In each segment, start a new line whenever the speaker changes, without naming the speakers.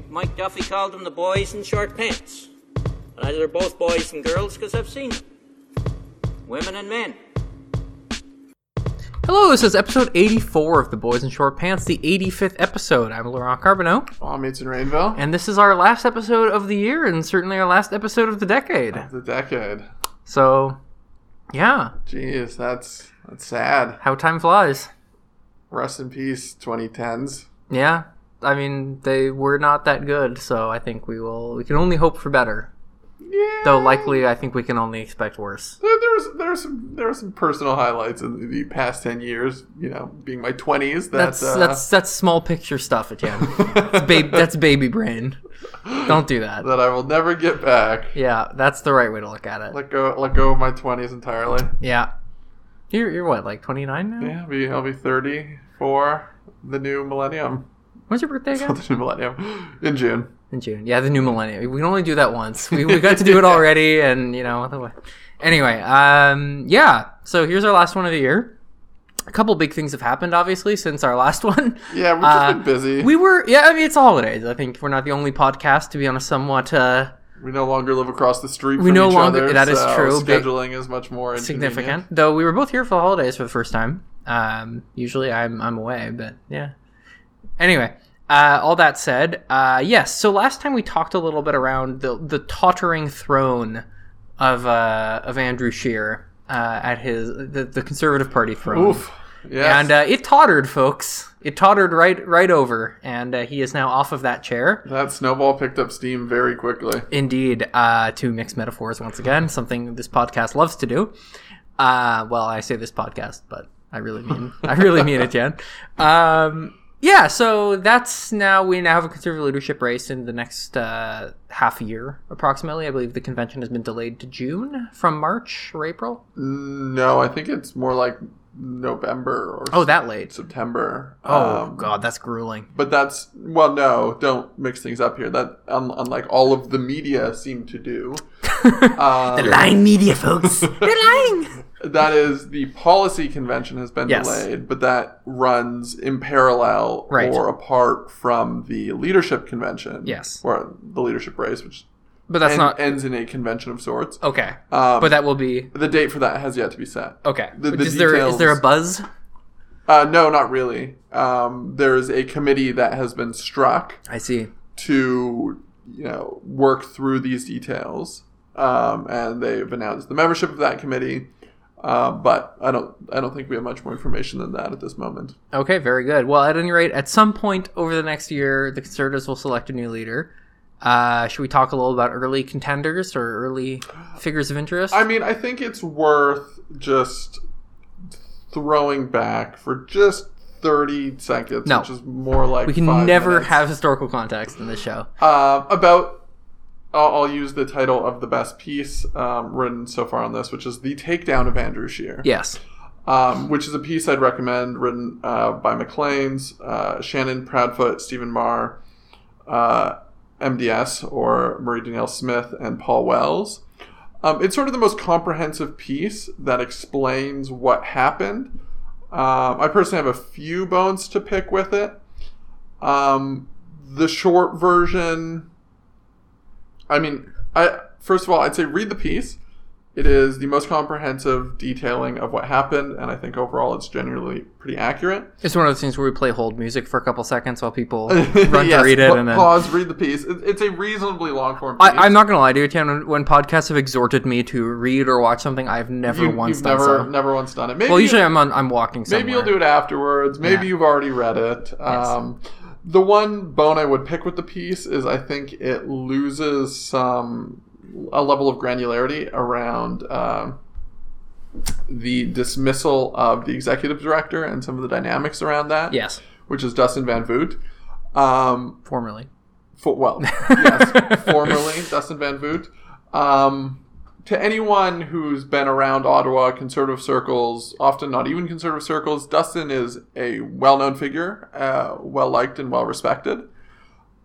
think Mike Duffy called them the boys in short pants. And either they're both boys and girls because I've seen them. Women and men.
Hello, this is episode 84 of The Boys in Short Pants, the 85th episode. I'm Laurent Carbonneau,
I'm Etienne Rainville.
and this is our last episode of the year, and certainly our last episode of the decade.
the decade.
So, yeah,
Jeez, that's that's sad.
how time flies.
Rest in peace, 2010s.
Yeah, I mean, they were not that good, so I think we will, we can only hope for better.
Yeah.
Though likely, I think we can only expect worse.
There, there was there was some there were some personal highlights in the past ten years. You know, being my twenties. That,
That's
uh,
that's that's small picture stuff, Etienne. that's, baby, that's baby brain. Don't do that.
that I will never get back.
Yeah, that's the right way to look at it.
Let go let go of my twenties entirely.
Yeah. You're, you're what, like 29 now?
Yeah, I'll be I'll be thirty for the new millennium.
When's your birthday again?
the new millennium in June.
In June. Yeah, the new millennium. We can only do that once. We, we got to do it already, and, you know. Anyway, um, yeah. So here's our last one of the year. A couple big things have happened, obviously, since our last one.
Yeah, we've just
Uh,
been busy.
We were, yeah, I mean, it's holidays. I think we're not the only podcast to be on a somewhat uh,
We no longer live across the street.
We
from
no
each
longer-
Other,
that is
so
true.
Scheduling is much more
significant. Though we were both here for the holidays for the first time. Um, usually I'm I'm away, but yeah. Anyway, uh, all that said, uh, yes. So last time we talked a little bit around the the tottering throne of uh, of Andrew Scheer uh, at his the, the Conservative Party throne.
Oof. Yes.
And uh, it tottered, folks. It tottered right right over, and uh, he is now off of that chair.
that snowball picked up steam very quickly.
Indeed, uh, to mix metaphors once again, something this podcast loves to do. Uh, well, I say this podcast, but I really mean I really mean it, Jen. Um, yeah, so that's now we now have a conservative leadership race in the next uh, half year, approximately. I believe the convention has been delayed to June from March or April.
No, I think it's more like November or
Oh, that late.
September.
Oh
Um,
God, that's grueling.
But that's well, no, don't mix things up here. That un- unlike all of the media seem to do. um,
lying media, folks. They're lying.
That is the policy convention has been
Yes.
delayed, but that runs in parallel
Right.
or apart from the leadership convention.
Yes.
or the leadership race, which
But that's
en-
not
ends in a convention of sorts.
okay.
Um,
But that will be
the date for that has yet to be set.
okay.
The- the
is there is there a buzz?
Uh, no, not really. Um, there's a committee that has been struck
I see.
to you know work through these details, um, and they've announced the membership of that committee. Uh, but I don't I don't think we have much more information than that at this moment.
Okay, very good. Well, at any rate, at some point over the next year, the Conservatives will select a new leader. Uh, should we talk a little about early contenders or early figures of interest?
I mean, I think it's worth just throwing back for just thirty seconds,
No.
which is more like
we can never
minutes.
have historical context in this show.
Um, about I'll, I'll use the title of the best piece um, written so far on this, which is the takedown of Andrew Scheer.
Yes.
um, which is a piece I'd recommend written uh, by Maclean's, uh, Shannon Proudfoot, Stephen Maher, uh, MDS, or Marie Danielle Smith, and Paul Wells. Um, it's sort of the most comprehensive piece that explains what happened. Um, I personally have a few bones to pick with it. Um, the short version, I mean, I first of all, I'd say read the piece. It is the most comprehensive detailing of what happened, and I think overall it's generally pretty accurate.
It's one of those things where we play hold music for a couple seconds while people run
Yes,
to read it,
pa-
and then
pause, read the piece. It's a reasonably long form piece.
I, I'm not gonna lie to you, Tian. When, podcasts have exhorted me to read or watch something, I've never
you,
once done
never,
so.
never once done it. Maybe
well, usually I'm on, I'm walking somewhere.
maybe you'll do it afterwards. Maybe
Yeah.
you've already read it. Um, the one bone I would pick with the piece is I think it loses some a level of granularity around um, the dismissal of the executive director and some of the dynamics around that.
Yes,
which is Dustin van Vugt. Um,
formerly.
for, well, yes, formerly Dustin van Vugt. Um, to anyone who's been around Ottawa conservative circles, often not even conservative circles, Dustin is a well-known figure, uh, well liked and well respected,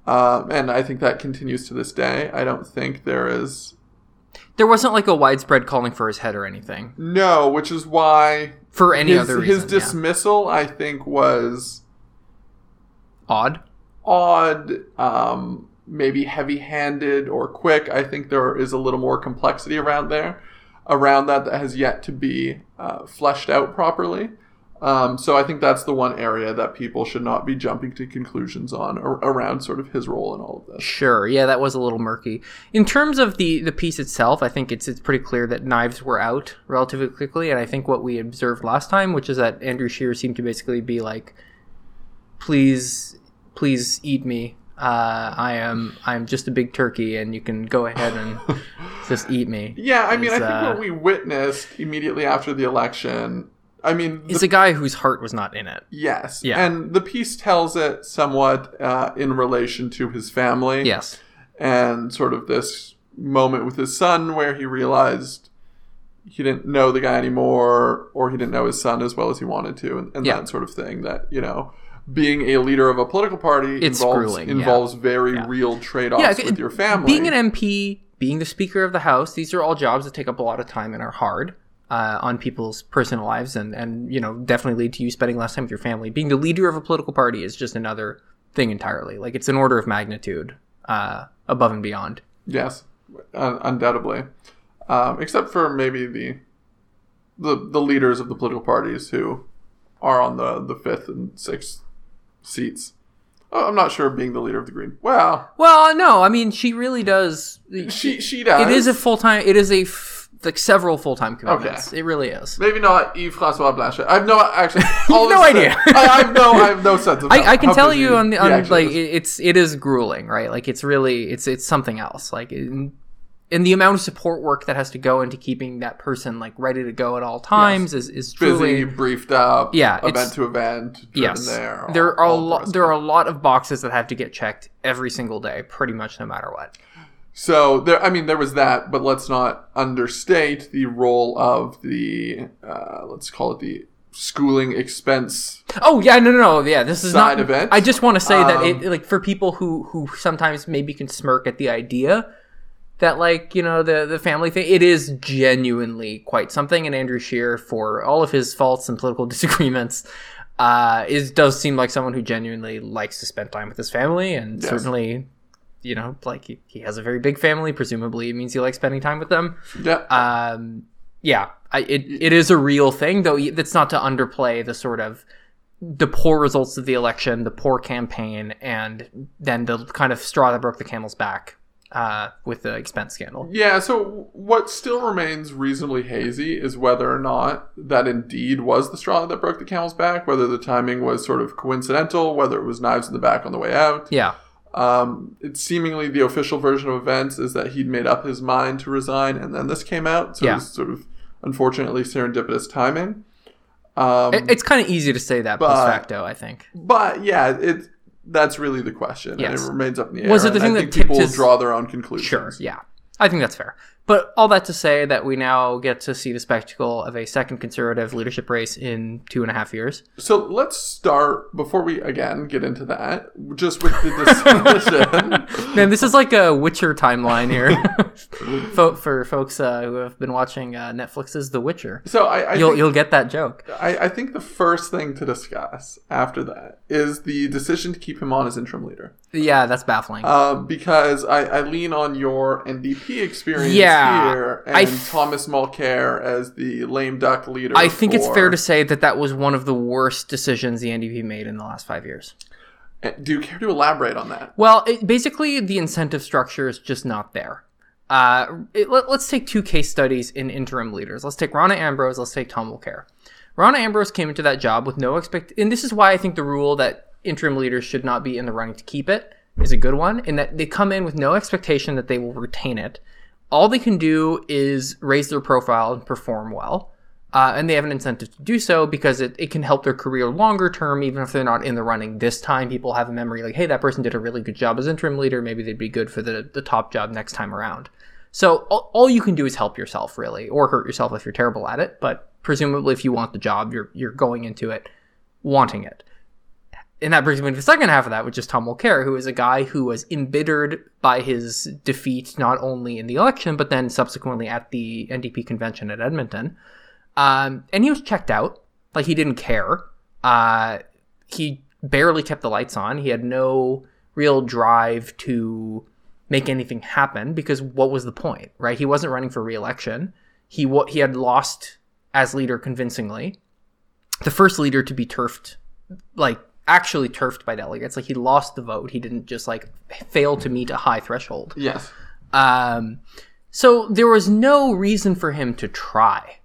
um, and I think that continues to this day. I don't think there is
There wasn't like a widespread calling for his head or anything
no, which is why
for any
his,
other
his
reason. yeah.
dismissal, I think, was
Odd.
odd, um, maybe heavy-handed or quick. I think there is a little more complexity around there, around that that has yet to be uh, fleshed out properly. Um, so I think that's the one area that people should not be jumping to conclusions on ar- around sort of his role in all of this.
Sure, yeah, that was a little murky. In terms of the the piece itself, I think it's it's pretty clear that knives were out relatively quickly, and I think what we observed last time, which is that Andrew Scheer seemed to basically be like, "Please, please eat me. Uh, I am I am just a big turkey, and you can go ahead and just eat me."
Yeah, I mean, I think
uh,
what we witnessed immediately after the election. I mean, the
a guy whose heart was not in it.
Yes.
Yeah.
And the piece tells it somewhat uh, in relation to his family.
Yes.
And sort of this moment with his son where he realized he didn't know the guy anymore or he didn't know his son as well as he wanted to and, and
Yeah.
that sort of thing that, you know, being a leader of a political party
It's
involves,
grueling, yeah.
involves very
Yeah.
real trade-offs
Yeah,
with your family.
Being an MP, being the Speaker of the House, these are all jobs that take up a lot of time and are hard uh, on people's personal lives, and and you know definitely lead to you spending less time with your family. Being the leader of a political party is just another thing entirely. Like it's an order of magnitude uh, above and beyond.
Yes, un- undoubtedly. Um, except for maybe the, the the leaders of the political parties who are on the, the fifth and sixth seats. Oh, I'm not sure being the leader of the Green. Well,
Well, no, I mean she really does.
she she does.
It is a full time. It is a f- like several full time commitments. It really is.
maybe not Yves Francois Blanchet. I have no actually. All
No idea.
I, I have no. I have no sense of.
I,
how-
I can tell you on the on like
is.
it's it is grueling, right? Like it's really it's it's something else. Like and the amount of support work that has to go into keeping that person like ready to go at all times is is truly
busy, briefed up.
Yeah,
event to event.
Yes.
there.
there are a lot there are a lot of boxes that have to get checked every single day, pretty much no matter what.
So there, I mean, there was that, but let's not understate the role of the, uh, let's call it the schooling expense.
Oh yeah, no, no, no, yeah. This is not.
it.
I just want to say that
Um,
it like for people who who sometimes maybe can smirk at the idea that like you know the the family thing, it is genuinely quite something. And Andrew Scheer, for all of his faults and political disagreements, uh, is does seem like someone who genuinely likes to spend time with his family, and
Yes.
certainly. You know, like he, he has a very big family. Presumably, it means he likes spending time with them
Yeah.
um, yeah, I, it it is a real thing, though. That's not to underplay the sort of the poor results of the election, the poor campaign, and then the kind of straw that broke the camel's back uh, with the expense scandal.
yeah. So what still remains reasonably hazy is whether or not that indeed was the straw that broke the camel's back, whether the timing was sort of coincidental, whether it was knives in the back on the way out.
Yeah,
Um, it's seemingly the official version of events is that he'd made up his mind to resign, and then this came out. So
Yeah.
it was sort of unfortunately serendipitous timing. Um,
it, it's kind of easy to say that post facto. I think.
but yeah, it that's really the question,
Yes.
and it remains up in the air.
Was it the thing
I
that
people
his-
will draw their own conclusions?
Sure. Yeah, I think that's fair. But all that to say that we now get to see the spectacle of a second conservative leadership race in two and a half years.
So let's start before we again get into that, just with the decision.
Man, this is like a Witcher timeline here. for, for folks uh, who have been watching uh, Netflix's The Witcher,
so I, I
you'll
think,
you'll get that joke.
I, I think the first thing to discuss after that is the decision to keep him on as interim leader.
Yeah, that's baffling.
Uh, because I, I lean on your NDP experience
Yeah,
here and
f-
Thomas Mulcair as the lame duck leader.
I think it's fair to say that that was one of the worst decisions the NDP made in the last five years.
Do you care to elaborate on that?
Well, it, basically, the incentive structure is just not there. Uh, it, let, us take two case studies in interim leaders. Let's take Rona Ambrose. Let's take Tom Mulcair. Rona Ambrose came into that job with no expect, and this is why I think the rule that interim leaders should not be in the running to keep it is a good one. In that they come in with no expectation that they will retain it. All they can do is raise their profile and perform well. Uh, and they have an incentive to do so because it, it can help their career longer term, even if they're not in the running this time. People have a memory like, hey, that person did a really good job as interim leader. Maybe they'd be good for the, the top job next time around. So all, all you can do is help yourself, really, or hurt yourself if you're terrible at it. But presumably, if you want the job, you're you're going into it wanting it. And that brings me to the second half of that, which is Tom Mulcair, who is a guy who was embittered by his defeat not only in the election, but then subsequently at the NDP convention at Edmonton. Um, and he was checked out. Like he didn't care. Uh, he barely kept the lights on. He had no real drive to make anything happen because what was the point, right? He wasn't running for re-election. He he had lost as leader convincingly. The first leader to be turfed like actually turfed by delegates. Like he lost the vote. He didn't just like fail to meet a high threshold.
Yes.
Um, so there was no reason for him to try,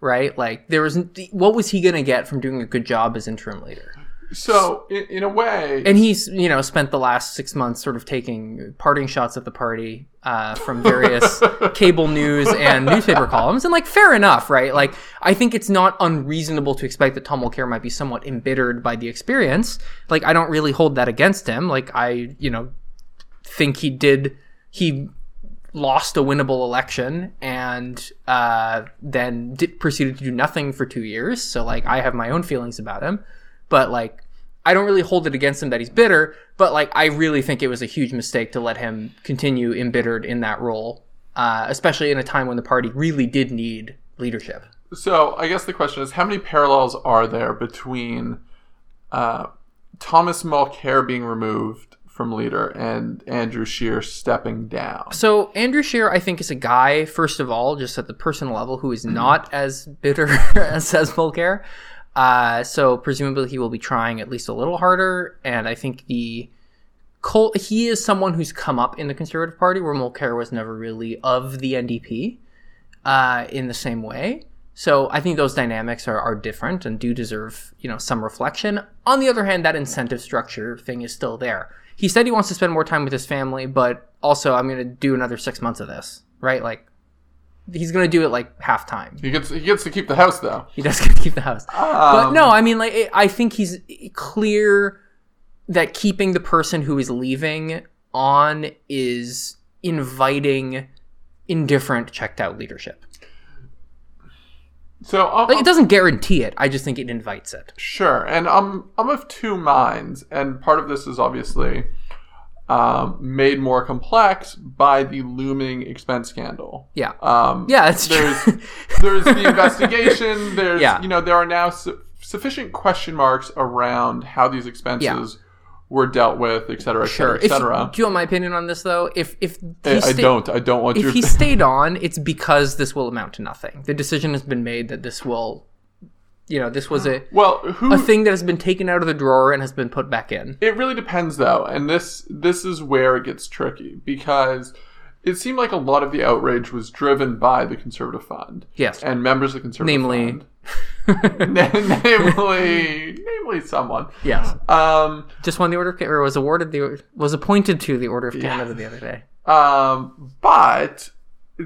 right? Like there was what was he going to get from doing a good job as interim leader?
So in, in a way,
And he's you know spent the last six months sort of taking parting shots at the party uh, from various cable news and newspaper columns, and like fair enough, right? Like I think it's not unreasonable to expect that Tom Mulcair might be somewhat embittered by the experience. Like I don't really hold that against him. Like I you know think he did he lost a winnable election and uh, then did, proceeded to do nothing for two years. So like I have my own feelings about him, but like I don't really hold it against him that he's bitter. But like I really think it was a huge mistake to let him continue embittered in that role, uh, especially in a time when the party really did need leadership.
so I guess the question is, how many parallels are there between uh, Thomas Mulcair being removed from leader and Andrew Scheer stepping down?
So Andrew Scheer, I think, is a guy, first of all, just at the personal level, who is not as bitter as says Mulcair. Uh, so presumably he will be trying at least a little harder, and I think the Col- he is someone who's come up in the Conservative Party, where Mulcair was never really of the NDP uh, in the same way. So I think those dynamics are, are different and do deserve you know some reflection. On the other hand, that incentive structure thing is still there. He said he wants to spend more time with his family, but also I'm going to do another six months of this, right? Like he's going to do it like half time.
He gets he gets to keep the house though.
He does get to keep the house. but
Um,
no, I mean, like, I think he's clear that keeping the person who is leaving on is inviting indifferent, checked out leadership.
So I'll,
Like, it doesn't guarantee it. I just think it invites it.
Sure, and I'm I'm of two minds, and part of this is obviously um, made more complex by the looming expense scandal.
Yeah.
Um,
Yeah, that's
there's
true.
there's the investigation. There's
Yeah.
you know there are now su- sufficient question marks around how these expenses were dealt with, et cetera, et
Sure.
cetera,
If
et cetera.
do you want my opinion on this though? If if
I,
he
I
sta-
don't. I don't want
if
your.
he stayed on, it's because this will amount to nothing. The decision has been made that this will, you know, this was a
well, who
a thing that has been taken out of the drawer and has been put back in.
It really depends though, and this this is where it gets tricky because it seemed like a lot of the outrage was driven by the Conservative Fund.
Yes.
And members of the Conservative
Namely-
Fund. Na- namely namely someone.
Yes.
Um
just won the order of or was awarded the was appointed to the order of Canada the other day.
um but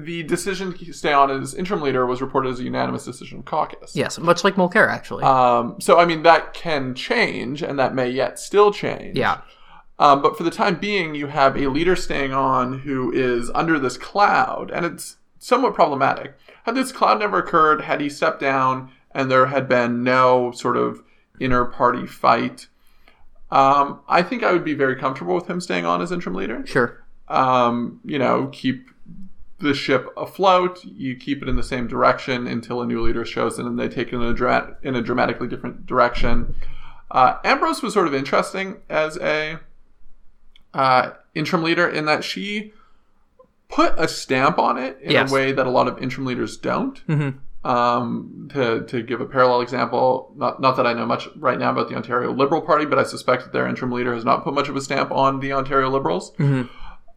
the decision to stay on as interim leader was reported as a unanimous decision of caucus.
Yes, much like Mulcair actually.
Um, so I mean that can change, and that may yet still change.
yeah.
Um, but for the time being, you have a leader staying on who is under this cloud, and it's somewhat problematic. Had this cloud never occurred, had he stepped down, and there had been no sort of inner party fight, um, I think I would be very comfortable with him staying on as interim leader.
Sure.
Um, you know, keep the ship afloat. You keep it in the same direction until a new leader shows chosen, and they take it in a dra- in a dramatically different direction. Uh, Ambrose was sort of interesting as a uh, interim leader in that she put a stamp on it in
Yes.
a way that a lot of interim leaders don't.
Mhm.
Um, to, to give a parallel example, not, not that I know much right now about the Ontario Liberal Party, but I suspect that their interim leader has not put much of a stamp on the Ontario Liberals.
Mhm.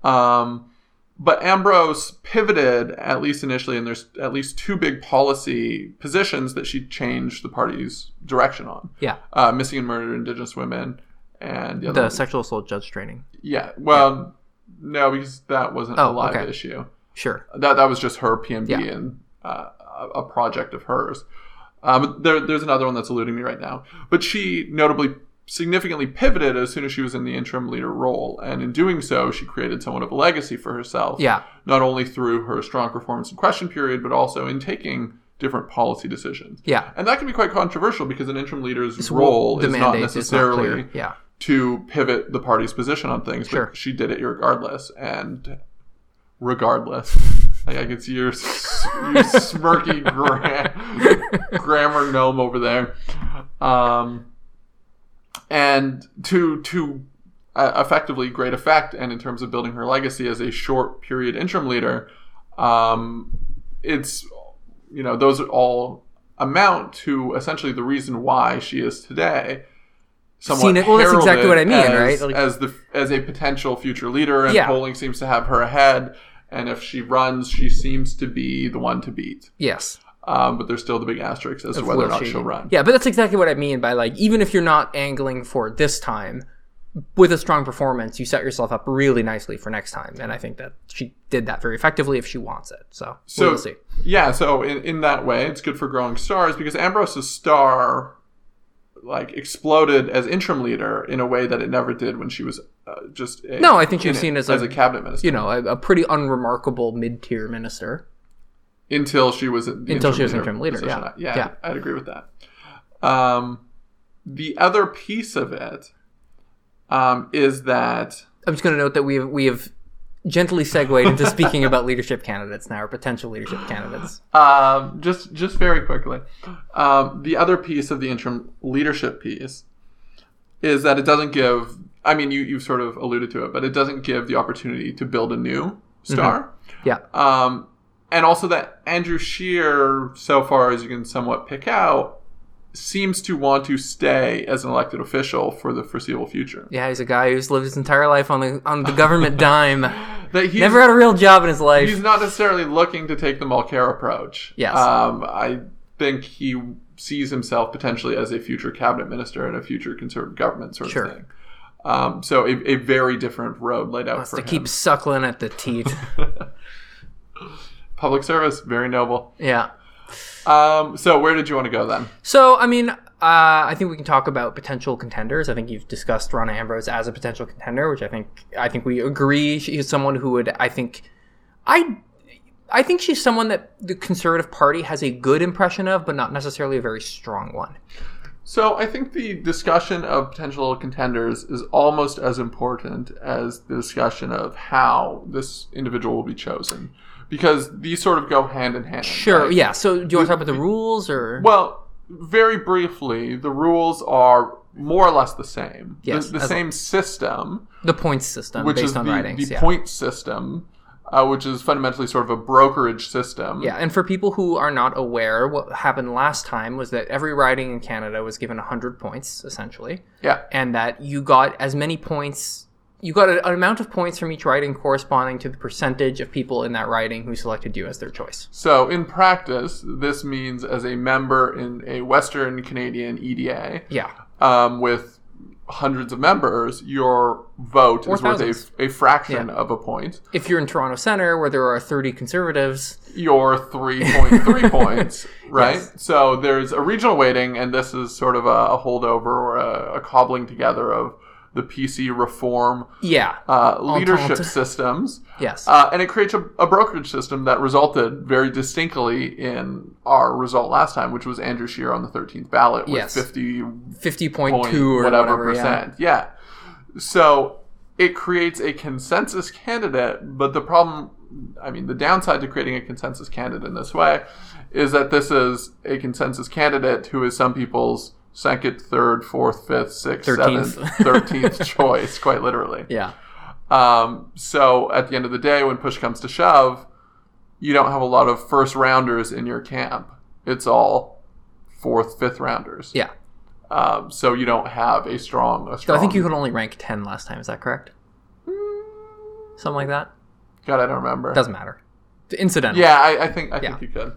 Um, but Ambrose pivoted, at least initially, and there's at least two big policy positions that she changed the party's direction on
Yeah.
uh, missing and murdered Indigenous women, and the other
The sexual assault judge training.
yeah. Well, no, because that wasn't a
Oh,
live
okay.
issue.
Sure.
That that was just her PMB
Yeah.
and uh, a a project of hers. But there, there's another one that's eluding me right now. But she notably significantly pivoted as soon as she was in the interim leader role, and in doing so, she created somewhat of a legacy for herself.
Yeah.
Not only through her strong performance in question period, but also in taking different policy decisions.
Yeah.
And that can be quite controversial because an interim leader's
It's-
role is not
is not
necessarily.
Yeah.
to pivot the party's position on things,
Sure.
but she did it regardless. And regardless, like I can see your, your smirky gra- grammar gnome over there. Um, and to to uh, effectively great effect, and in terms of building her legacy as a short period interim leader, um, it's you know those all amount to essentially the reason why she is today. Somewhat
Seen it- well, that's exactly what I mean,
as-
right? Like-
as the as a potential future leader, and
Yeah.
polling seems to have her ahead. And if she runs, she seems to be the one to beat.
Yes.
Um, but there's still the big asterisk as to whether or not
she-
she'll run.
Yeah, but that's exactly what I mean by like even if you're not angling for this time, with a strong performance, you set yourself up really nicely for next time. And I think that she did that very effectively if she wants it. So,
So
we'll see.
yeah, so in, in that way, it's good for growing stars because Ambrose's star like exploded as interim leader in a way that it never did when she was uh, just a,
No, I think she
in
was
it
seen as
as
a-
a cabinet minister
You know, a, a pretty unremarkable mid-tier minister.
Until she was
Until she was interim leader,
position.
yeah.
yeah,
Yeah.
I'd agree with that. Um, the other piece of it um, is that
I'm just going to note that we have we have gently segued into speaking about leadership candidates now, or potential leadership candidates.
Um, just just very quickly, um, the other piece of the interim leadership piece is that it doesn't give. I mean, you you've sort of alluded to it, but it doesn't give the opportunity to build a new star.
Yeah,
Um, and also that Andrew Scheer, so far as you can somewhat pick out, seems to want to stay as an elected official for the foreseeable future.
yeah, he's a guy who's lived his entire life on the on the government dime.
That he's,
Never had a real job in his life.
he's not necessarily looking to take the Mulcair approach.
Yes.
Um, I think he sees himself potentially as a future cabinet minister in a future conservative government sort
Sure.
of thing. Um, so a, a very different road laid out
Wants
for
to
him.
keep suckling at the teat.
Public service, very noble.
yeah.
Um, so where did you want to go then?
So, I mean, uh, I think we can talk about potential contenders. I think you've discussed Rona Ambrose as a potential contender, which I think I think we agree she is someone who would. I think, I, I think she's someone that the Conservative Party has a good impression of, but not necessarily a very strong one.
So I think the discussion of potential contenders is almost as important as the discussion of how this individual will be chosen, because these sort of go hand in hand.
Sure.
right?
Yeah. So, do you want to talk about the rules or?
Well, very briefly, the rules are more or less the same. The-
Yes,
the,
as-
same system,
the points system
which
based
is
on
the,
writings.
the
yeah.
point system, uh, which is fundamentally sort of a brokerage system.
Yeah, and for people who are not aware, what happened last time was that every riding in Canada was given 100 points, essentially.
Yeah.
and that you got as many points you got an amount of points from each riding corresponding to the percentage of people in that riding who selected you as their choice
So in practice, this means as a member in a Western Canadian EDA,
yeah
um, with hundreds of members, your vote
Or
is worth a, a fraction
Yeah.
of a point.
if you're in toronto center where there are 30 conservatives
Your 3.3 points, right?
Yes.
So there's a regional weighting, and this is sort of a, a holdover or a, a cobbling together of the PC reform
yeah
uh, leadership
Entente.
systems.
yes
Uh, and it creates a, a brokerage system that resulted very distinctly in our result last time, which was Andrew Scheer on the 13th ballot with
Yes.
50
50.2
point
or
whatever,
whatever, yeah.
percent. Yeah. So it creates a consensus candidate, but the problem, I mean, the downside to creating a consensus candidate in this way is that this is a consensus candidate who is some people's second, third, fourth, fifth, sixth,
Thirteenth.
seventh, thirteenth choice, quite literally.
yeah
Um, so at the end of the day, when push comes to shove, you don't have a lot of first rounders in your camp. It's all fourth, fifth rounders.
yeah
Um, so you don't have a strong, a
so i think you could only rank 10 last time is that correct something like that
God, I don't remember.
doesn't matter incidental
yeah, I, I think I
Yeah.
think you could.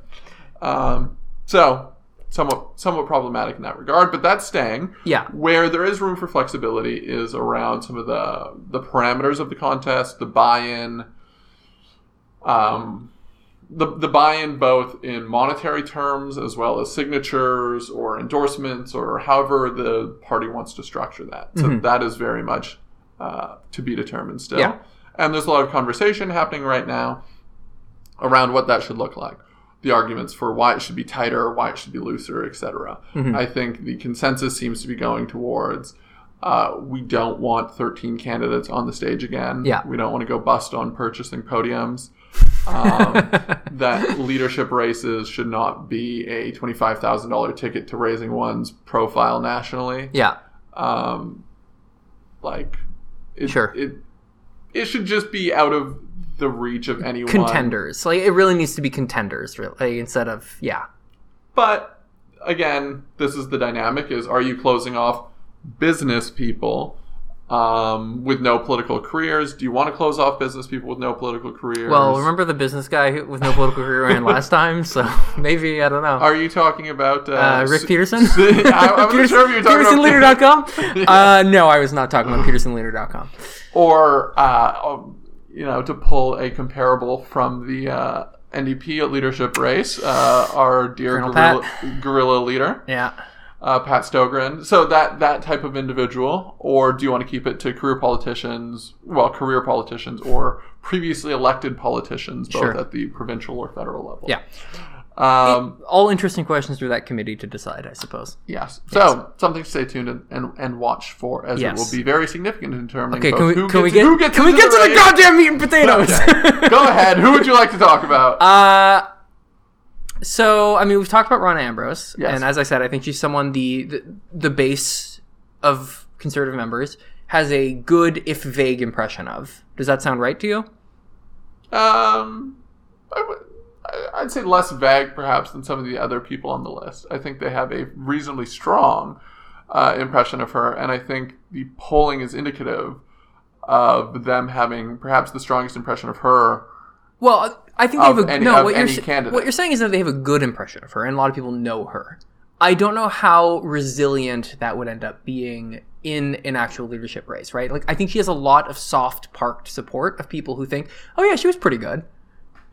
Um, so somewhat somewhat problematic in that regard, but that's staying.
yeah
Where there is room for flexibility is around some of the the parameters of the contest, the buy-in, um, the the buy-in both in monetary terms as well as signatures or endorsements or however the party wants to structure that. So that is very much uh, to be determined still.
Yeah.
And there's a lot of conversation happening right now around what that should look like. The arguments for why it should be tighter, why it should be looser, etc. I think the consensus seems to be going towards uh, we don't want 13 candidates on the stage again.
Yeah.
We don't want to go bust on purchasing podiums. Um, that leadership races should not be a $25,000 ticket to raising one's profile nationally
yeah
um, like It,
Sure.
It it should just be out of the reach of anyone.
contenders. Like it really needs to be contenders, really, instead of yeah.
But again, this is the dynamic: is are you closing off business people um, with no political careers? Do you want to close off business people with no political careers?
Well, remember the business guy who, with no political career ran last time, so maybe I don't know.
Are you talking about uh,
Uh, Rick Peterson?
I, I'm not sure if you're talking about
PetersonLeader.com? uh, no, I was not talking about PetersonLeader.com.
or uh, um, you know, to pull a comparable from the uh, NDP leadership race, uh, our dear guerrilla, guerrilla leader,
Yeah.
uh, Pat Stogran. So that that type of individual, or do you want to keep it to career politicians? Well, career politicians or previously elected politicians, both
Sure.
at the provincial or federal level.
Yeah.
Um,
All interesting questions for that committee to decide, I suppose.
yes. So something to stay tuned and, and, and watch for, as
Yes.
it will be very significant in determining
Okay, can we,
who
can we get
who gets
can we get to the goddamn meat and potatoes?
Okay. Go ahead. Who would you like to talk about?
Uh, so I mean, we've talked about Rona Ambrose,
Yes.
and as I said, I think she's someone the, the the base of conservative members has a good, if vague, impression of. Does that sound right to you?
Um, I would, I- I'd say less vague perhaps than some of the other people on the list. I think they have a reasonably strong uh, impression of her, and I think the polling is indicative of them having perhaps the strongest impression of her.
Well, I think they have a
any-
no.
of
What you're
any candidate.
what you're saying is that they have a good impression of her, and a lot of people know her. I don't know how resilient that would end up being in an actual leadership race, right? Like, I think she has a lot of soft parked support of people who think, "Oh yeah, she was pretty good,"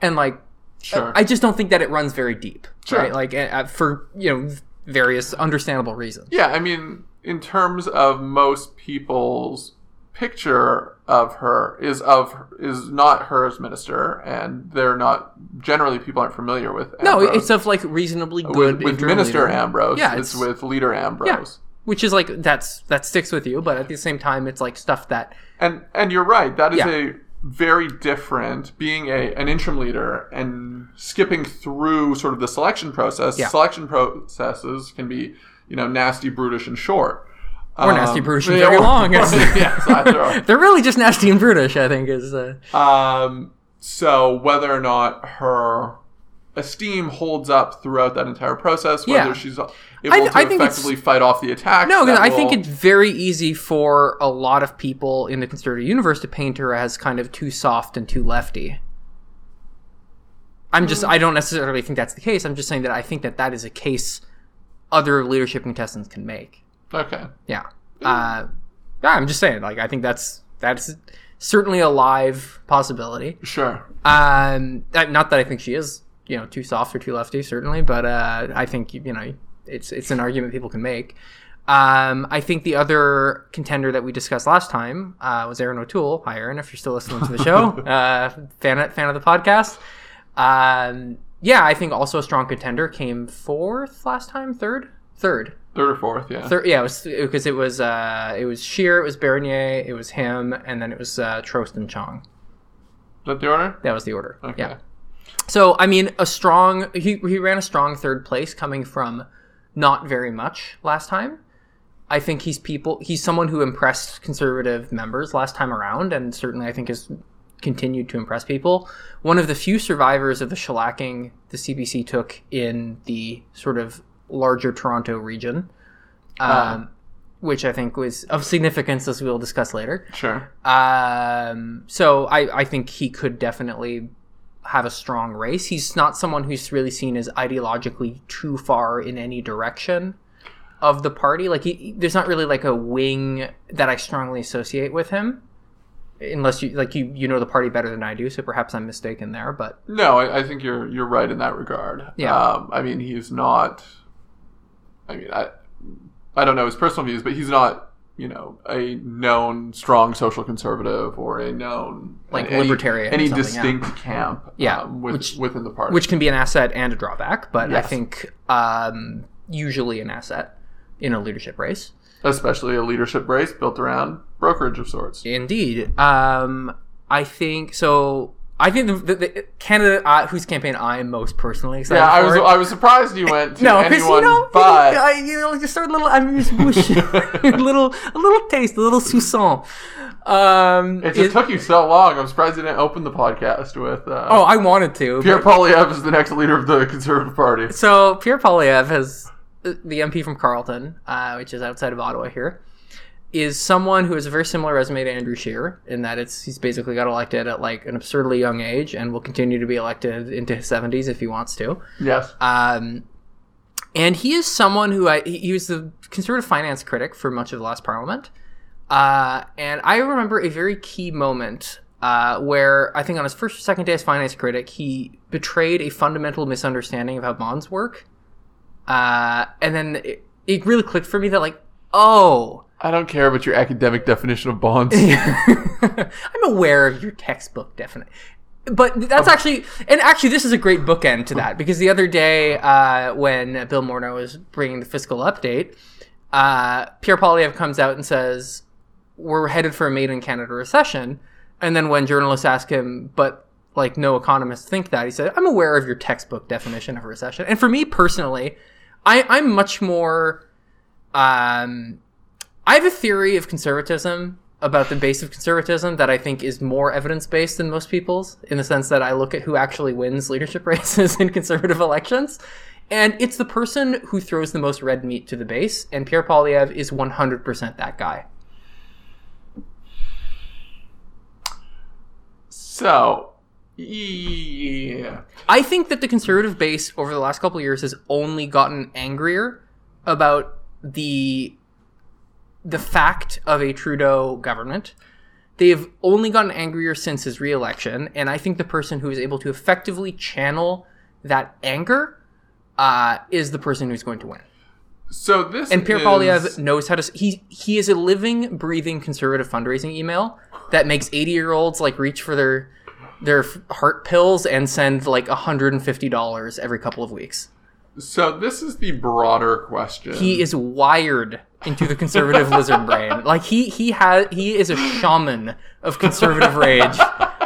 and like,
Sure.
I just don't think that it runs very deep,
Sure.
right? Like, uh, for you know various understandable reasons.
yeah, I mean, in terms of most people's picture of her is of is not her as minister, and they're not generally people aren't familiar with.
No, it's of like reasonably good
with, with Minister
leader.
Ambrose.
Yeah,
it's,
it's-
with Leader Ambrose. Yeah.
which is like that's that sticks with you, but at the same time, it's like stuff that
And and you're right. That is
Yeah.
a very different being a an interim leader and skipping through sort of the selection process.
Yeah.
Selection processes can be you know nasty, brutish, and short.
or nasty, brutish, and
Um, yeah,
very
or-
long.
Yes.
They're really just nasty and brutish. I think is uh,
Um, so whether or not her esteem holds up throughout that entire process, whether
Yeah.
she's able
I-
to
I
effectively fight off the attack.
no. I think it's very easy for a lot of people in the conservative universe to paint her as kind of too soft and too lefty. I'm just. I don't necessarily think that's the case. I'm just saying that I think that that is a case other leadership contestants can make.
okay.
Yeah. Uh, yeah. I'm just saying. Like, I think that's that's certainly a live possibility.
Sure.
Um, uh, not that I think she is, you know, too soft or too lefty, certainly, but uh, I think you know it's it's an argument people can make. Um, I think the other contender that we discussed last time uh, was Erin O'Toole. Hi, Erin, if you're still listening to the show, uh, fan fan of the podcast. Um, yeah, I think also a strong contender came fourth last time, third, third.
Third or fourth, yeah.
Third, yeah, it was because it was uh, it was Scheer, it was Bernier, it was him, and then it was uh, Trost and Chong.
Is that the order?
That was the order.
Okay.
Yeah. So I mean, a strong he he ran a strong third place, coming from not very much last time. I think he's people. He's someone who impressed conservative members last time around, and certainly I think has continued to impress people. One of the few survivors of the shellacking the CPC took in the sort of larger Toronto region, um, which I think was of significance, as we'll discuss later.
Sure.
Um, so I, I think he could definitely have a strong race. He's not someone who's really seen as ideologically too far in any direction of the party. Like he, there's not really like a wing that I strongly associate with him. Unless you like you you know the party better than I do, so perhaps I'm mistaken there. But
No, I, I think you're you're right in that regard.
Yeah.
Um, I mean, he's not. I mean, I I don't know his personal views, but he's not you know a known strong social conservative or a known
Like
any,
libertarian
any distinct camp.
Yeah,
um, with,
which-
within the party.
which can be an asset and a drawback. But I think um, usually an asset in a leadership race.
especially a leadership race built around brokerage of sorts.
Indeed. Um, I think so. I think the, the, the candidate uh, whose campaign I am most personally excited
Yeah, I
for.
was I was surprised you went to
no, because
anyone
you know,
but
I, you know, just start a little amuse bouche, a little, a little taste, a little soupçon. Um,
it just
it-
took you so long. I'm surprised you didn't open the podcast with uh,
oh, I wanted to.
Pierre
but-
Poilievre is the next leader of the Conservative Party.
So Pierre Poilievre has the MP from Carleton, uh, which is outside of Ottawa here, is someone who has a very similar resume to Andrew Scheer in that it's he's basically got elected at like an absurdly young age and will continue to be elected into his seventies if he wants to.
Yes.
Um, and he is someone who I he he was the conservative finance critic for much of the last parliament. Uh, and I remember a very key moment uh, where I think on his first or second day as finance critic, he betrayed a fundamental misunderstanding of how bonds work. Uh, and then it, it really clicked for me that like, oh,
I don't care about your academic definition of bonds.
I'm aware of your textbook definition. But that's actually, and actually, this is a great bookend to that because the other day uh, when Bill Morneau was bringing the fiscal update, uh, Pierre Poilievre comes out and says, We're headed for a made in Canada recession. And then when journalists ask him, but like no economists think that, he said, I'm aware of your textbook definition of a recession. And for me personally, I, I'm much more. Um, I have a theory of conservatism about the base of conservatism that I think is more evidence based than most people's, in the sense that I look at who actually wins leadership races in conservative elections. And it's the person who throws the most red meat to the base, and Pierre Poilievre is 100% that guy.
so, yeah.
I think that the conservative base over the last couple of years has only gotten angrier about the the fact of a Trudeau government. They've only gotten angrier since his reelection, and I think the person who is able to effectively channel that anger uh, is the person who's going to win.
So this
And Pierre
is,
Poilievre knows how to. He he is a living, breathing conservative fundraising email that makes eighty year olds like reach for their their heart pills and send like hundred and fifty dollars every couple of weeks.
So this is the broader question.
He is wired into the conservative lizard brain. Like he he has he is a shaman of conservative rage.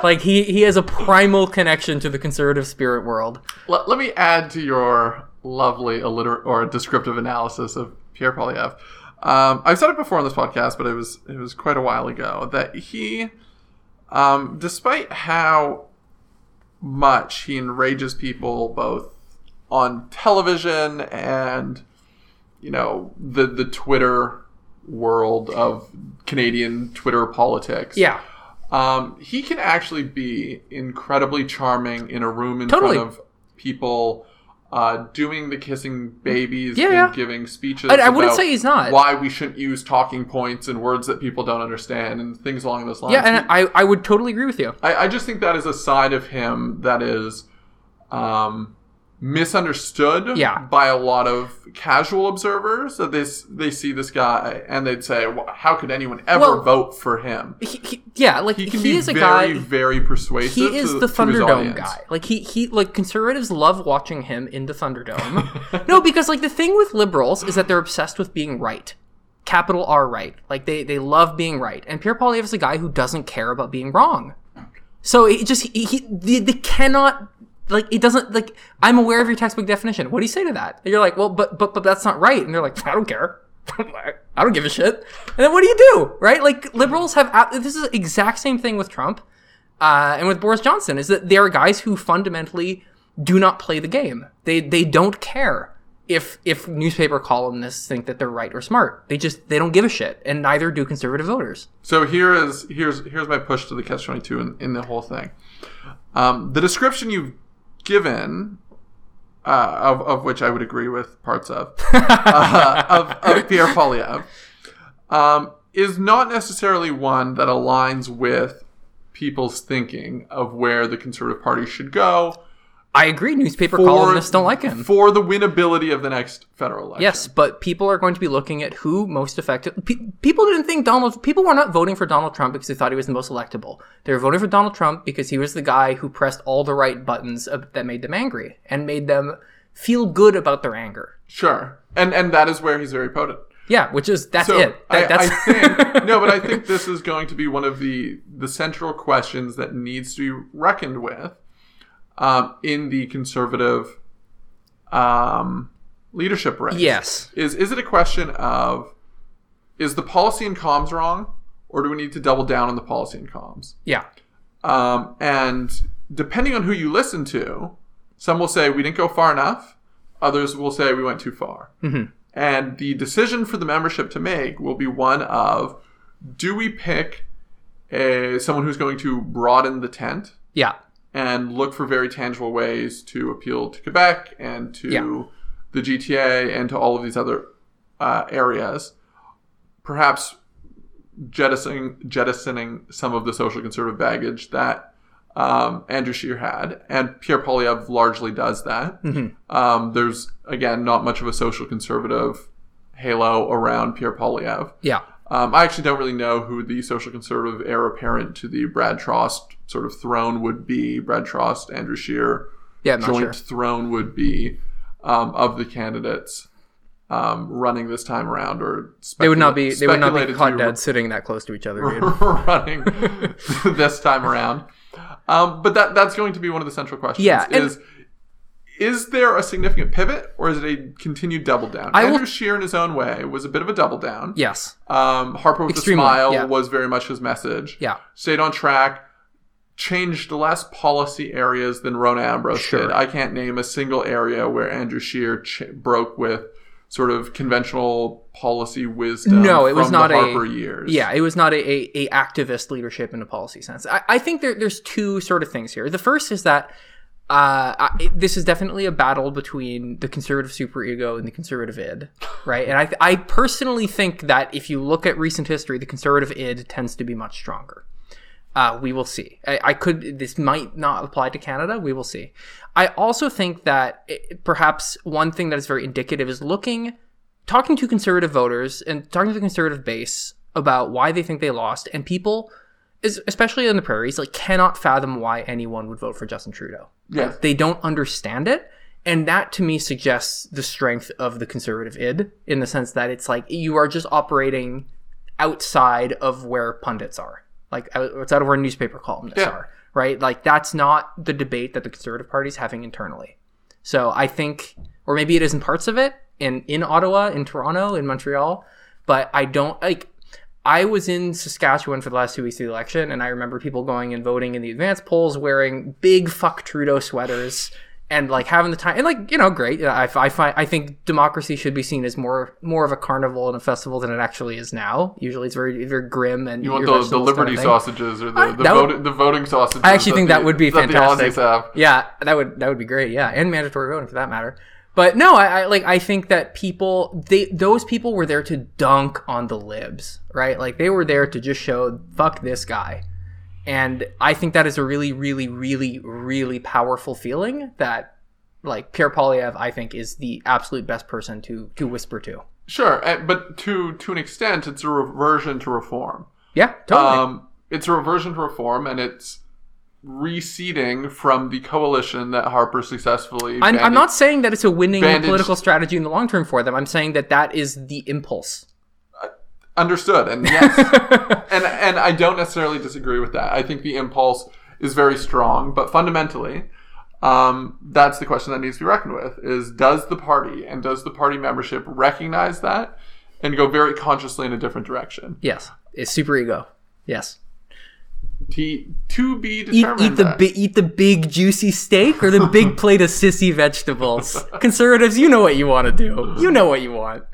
Like he he has a primal connection to the conservative spirit world.
let, let me add to your lovely alliter- or descriptive analysis of Pierre Poilievre. Um, I've said it before on this podcast, but it was it was quite a while ago that he, um, despite how much he enrages people both on television and you know the the Twitter world of Canadian Twitter politics.
Yeah.
Um, he can actually be incredibly charming in a room in
Totally.
front of people, uh, doing the kissing babies
Yeah,
and
yeah.
giving speeches.
I, I wouldn't say he's not.
why we shouldn't use talking points and words that people don't understand and things along those lines.
Yeah, and I, I would totally agree with you.
I, I just think that is a side of him that is um, misunderstood
Yeah.
by a lot of casual observers. That they they see this guy and they'd say, "Wh- "How could anyone ever
Well,
vote for him?"
He, he, yeah, like
He
he, is a
very,
guy.
very persuasive.
He is
to-
the Thunderdome guy. Like he he like conservatives love watching him in the Thunderdome. no, because like the thing with liberals is that they're obsessed with being right. Capital R right. Like they they love being right. And Pierre Poilievre is a guy who doesn't care about being wrong. So it just he, he they, they cannot like it doesn't like I'm aware of your textbook definition. What do you say to that? And you're like, well, but but but that's not right. And they're like, I don't care. I don't give a shit. And then what do you do? Right? Like liberals have this is the exact same thing with Trump uh, and with Boris Johnson is that there are guys who fundamentally do not play the game. They they don't care if if newspaper columnists think that they're right or smart. They just they don't give a shit, and neither do conservative voters.
So here is here's here's my push to the catch twenty two in, in the whole thing. Um, the description you've given, uh, of of which I would agree with parts of, uh, of, of Pierre Poilievre, um, is not necessarily one that aligns with people's thinking of where the Conservative Party should go
I agree. Newspaper
for-
columnists don't like him.
for the winnability of the next federal election.
Yes, but people are going to be looking at who most effective. Pe- people didn't think Donald. People were not voting for Donald Trump because they thought he was the most electable. They were voting for Donald Trump because he was the guy who pressed all the right buttons that made them angry and made them feel good about their anger.
Sure, and and that is where he's very potent.
Yeah, which is that's
So
it. That,
I,
that's
I think no, but I think this is going to be one of the the central questions that needs to be reckoned with um, in the conservative um, leadership race.
yes.
Is is it a question of is the policy in comms wrong, or do we need to double down on the policy in comms?
Yeah.
Um, and depending on who you listen to, some will say we didn't go far enough. Others will say we went too far.
Mhm.
And the decision for the membership to make will be one of do we pick a, someone who's going to broaden the tent
Yeah.
And look for very tangible ways to appeal to Quebec and to
Yeah.
the GTA and to all of these other uh, areas, perhaps jettisoning jettisoning some of the social conservative baggage that um, Andrew Scheer had, and Pierre Poilievre largely does that. Um, there's again not much of a social conservative halo around Pierre Poilievre.
Yeah.
Um, I actually don't really know who the social conservative heir apparent to the Brad Trost sort of throne would be. Brad Trost, Andrew Scheer,
Yeah,
joint
sure.
throne would be um, of the candidates um, running this time around, or
They would not be they would not be caught dead sitting that close to each other,
running this time around. Um, but that that's going to be one of the central questions.
Yeah, and-
is there a significant pivot, or is it a continued double down?
I will-
Andrew Scheer, in his own way, was a bit of a double down.
Yes.
Um, Harper with
Extremely,
a smile
yeah.
was very much his message.
Yeah.
Stayed on track, changed less policy areas than Rona Ambrose
Sure.
did. I can't name a single area where Andrew Scheer ch- broke with sort of conventional policy wisdom.
No, it was not a-
Harper years.
Yeah, it was not a, a, a activist leadership in a policy sense. I, I think there, there's two sort of things here. The first is that uh, I, this is definitely a battle between the conservative superego and the conservative id, right? And I, I personally think that if you look at recent history, the conservative id tends to be much stronger. Uh, we will see. I, I could. This might not apply to Canada. We will see. I also think that it, perhaps one thing that is very indicative is looking, talking to conservative voters and talking to the conservative base about why they think they lost, and people, especially in the prairies, like cannot fathom why anyone would vote for Justin Trudeau.
Yes.
They don't understand it. And that to me suggests the strength of the conservative id in the sense that it's like you are just operating outside of where pundits are. Like outside of where newspaper columnists
Yeah.
are, right? Like that's not the debate that the conservative party is having internally. So I think, or maybe it is in parts of it, in in Ottawa, in Toronto, in Montreal, but I don't like. I was in Saskatchewan for the last two weeks of the election, and I remember people going and voting in the advance polls wearing big fuck Trudeau sweaters and like having the time and like you know great. I, I find I think democracy should be seen as more more of a carnival and a festival than it actually is now. Usually, it's very very grim and
You want the, the
vegetables kind of
Liberty sausages or the, the,
that would-
voting, the voting sausages?
I actually think
the-
that would be
that
fantastic. Yeah, that would that would be great. Yeah, and mandatory voting for that matter. But no, I, I like I think that people they those people were there to dunk on the libs, right? Like they were there to just show fuck this guy. And I think that is a really, really, really, really powerful feeling that like Pierre Poilievre, I think, is the absolute best person to to whisper to.
Sure, but to to an extent, it's a reversion to reform.
Yeah, totally.
Um, it's a reversion to reform, and it's reseeding from the coalition that Harper successfully.
I'm, I'm not saying that it's a winning
bandaged-
political strategy in the long term for them. I'm saying that that is the impulse.
understood, and yes, and and I don't necessarily disagree with that. I think the impulse is very strong, but fundamentally, um, that's the question that needs to be reckoned with: is does the party and does the party membership recognize that and go very consciously in a different direction?
Yes, it's super ego. Yes.
To be
Eat,
determined.
eat the
that.
bi- eat the big juicy steak or the big plate of sissy vegetables. Conservatives, you know what you want to do. You know what you want.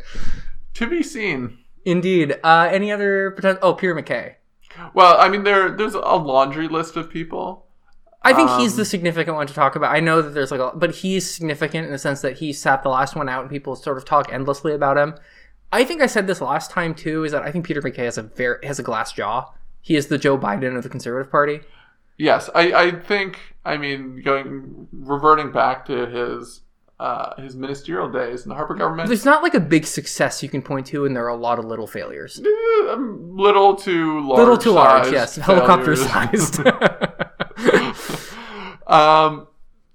to be seen.
Indeed. Uh, any other potential? Oh, Pierre MacKay.
Well, I mean, there there's a laundry list of people.
I think he's
Um,
the significant one to talk about. I know that there's like, a, but he's significant in the sense that he sat the last one out, and people sort of talk endlessly about him. I think I said this last time too. Is that I think Peter MacKay has a very has a glass jaw. He is the Joe Biden of the Conservative Party.
Yes, I, I think I mean going reverting back to his uh, his ministerial days in the Harper government.
There's not like a big success you can point to, and there are a lot of little failures.
eh, um, little to large,
Little too large, yes, helicopter sized.
um,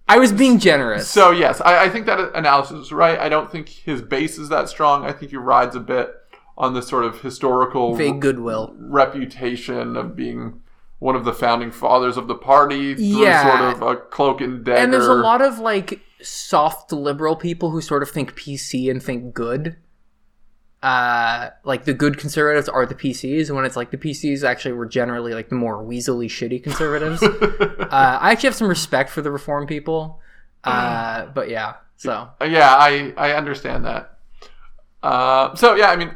I was being generous.
so yes, I, I think that analysis is right. I don't think his base is that strong. I think he rides a bit on this sort of historical
Vague goodwill.
reputation of being one of the founding fathers of the party through
Yeah.
sort of a cloak and dagger.
And there's a lot of like soft liberal people who sort of think PC and think good. Uh, like the good conservatives are the PCs, when it's like the PCs actually were generally like the more weaselly, shitty conservatives. uh, I actually have some respect for the reform people. Uh, but yeah, so
yeah, I I understand that. Uh, so yeah, I mean,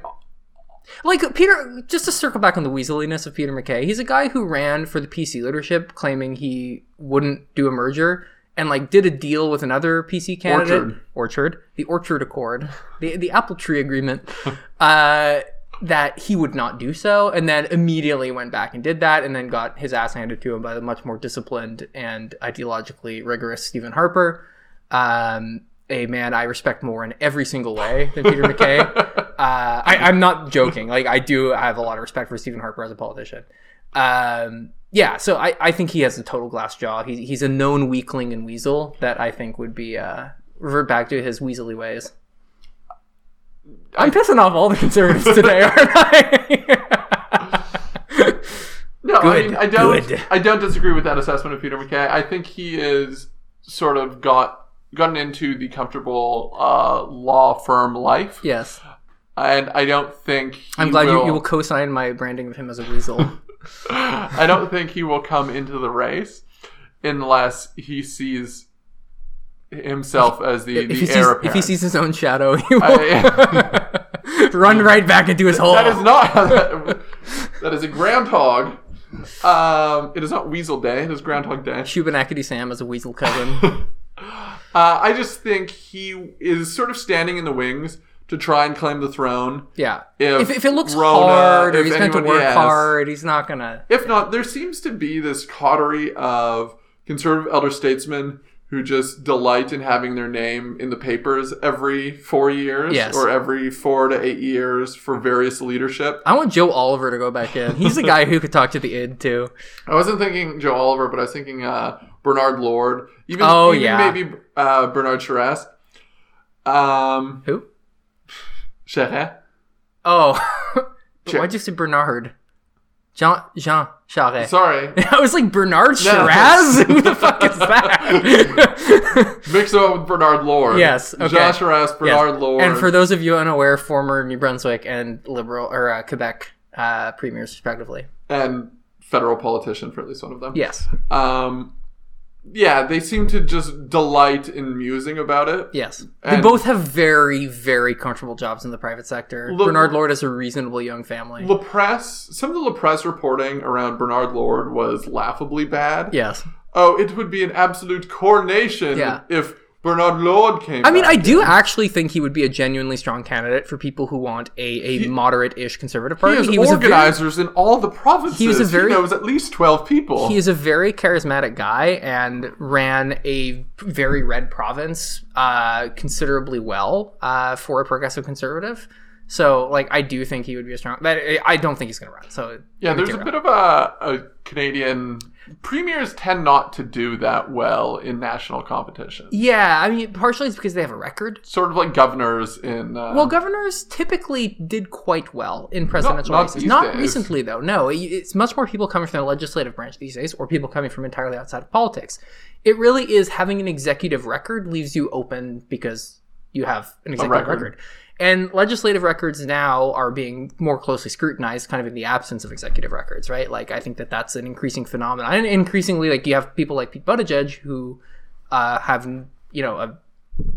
like Peter, just to circle back on the weaseliness of Peter MacKay, he's a guy who ran for the PC leadership, claiming he wouldn't do a merger, and like did a deal with another PC candidate,
Orchard.
Orchard, the Orchard Accord, the the Apple Tree Agreement, uh, that he would not do so, and then immediately went back and did that, and then got his ass handed to him by the much more disciplined and ideologically rigorous Stephen Harper. Um, a man I respect more in every single way than Peter MacKay. Uh, I, I'm not joking. Like I do have a lot of respect for Stephen Harper as a politician. Um, yeah, so I, I think he has a total glass jaw. He, he's a known weakling and weasel that I think would be uh, revert back to his weaselly ways. I'm pissing off all the conservatives today, aren't I?
no, I
Good,
mean, I don't
good.
I don't disagree with that assessment of Peter MacKay. I think he is sort of got gotten into the comfortable uh, law firm life,
yes,
and I don't think
I'm glad you,
will,
you will co-sign my branding of him as a weasel.
I don't think he will come into the race unless he sees himself as the,
if
the
he sees if he sees his own shadow, he will
I-
run right back into his hole.
that is not that, that is a groundhog. Um, it is not Weasel Day. It is Groundhog Day.
Shubenacadie Sam as a weasel cousin.
Uh, I just think he is sort of standing in the wings to try and claim the throne.
Yeah.
If
If, if it looks
Rona,
hard or he's going to work hard, he's not gonna.
If not, there seems to be this coterie of conservative elder statesmen who just delight in having their name in the papers every four years
Yes.
or every four to eight years for various leadership.
I want Joe Oliver to go back in. He's the guy who could talk to the id too.
I wasn't thinking Joe Oliver, but I was thinking uh, Bernard Lord. Even,
Oh,
even
yeah.
maybe uh, Bernard Charest. Um,
Who?
Charest.
Oh,
Sure.
why'd you say Bernard? Jean Jean Charest.
Sorry.
I was like Bernard
No.
Shiraz. Who the fuck is that?
Mix it up with Bernard Lord.
Yes, okay.
Jean Charest, Bernard
Yes.
Lord.
And for those of you unaware, former New Brunswick and Liberal or uh, Quebec uh, premiers, respectively.
and federal politician for at least one of them.
Yes.
Um, yeah, they seem to just delight in musing about it.
Yes. They both have very, very comfortable jobs in the private sector.
Look-
Bernard Lord has a reasonably young family.
La Presse, some of the La Presse reporting around Bernard Lord was laughably bad.
yes.
Oh, it would be an absolute coronation
Yeah.
if Bernard Lord came.
I mean, I do
in.
actually think he would be a genuinely strong candidate for people who want a, a moderate-ish conservative
He
party.
has
was a very-
organizers in all the provinces.
He was a very-
knows at least twelve people.
he is a very charismatic guy and ran a very red province uh, considerably well uh, for a progressive conservative. So, like, I do think he would be a strong. But I- don't think he's going to run. So,
yeah, there's a bit of a, a Canadian premiers tend not to do that well in national competition.
Yeah, I mean, partially it's because they have a record.
Sort of like governors in. Uh,
Well, governors typically did quite well in presidential
not
races. Not
days.
recently, though. No, it's much more people coming from the legislative branch these days, or people coming from entirely outside of politics. It really is having an executive record leaves you open because you have an executive
record.
record. And legislative records now are being more closely scrutinized, kind of in the absence of executive records, right? Like, I think that that's an increasing phenomenon. And increasingly, like, you have people like Pete Buttigieg who uh, have, you know, a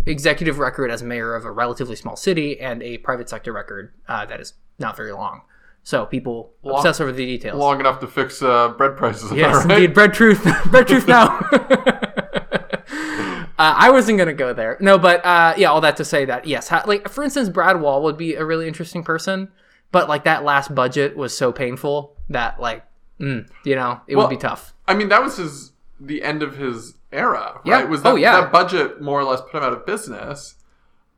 executive record as mayor of a relatively small city and a private sector record uh, that is not very long. So people obsess over the details.
long enough to fix uh, bread prices.
yes,
right?
indeed. Bread truth. Bread truth now. uh, I wasn't gonna go there. No, but uh, yeah, all that to say that yes, ha- like for instance, Brad Wall would be a really interesting person, but like that last budget was so painful that like, mm, you know, it
Well,
would be tough.
I mean, that was his the end of his era,
Yeah.
right? Was that,
Oh, yeah.
that budget more or less put him out of business?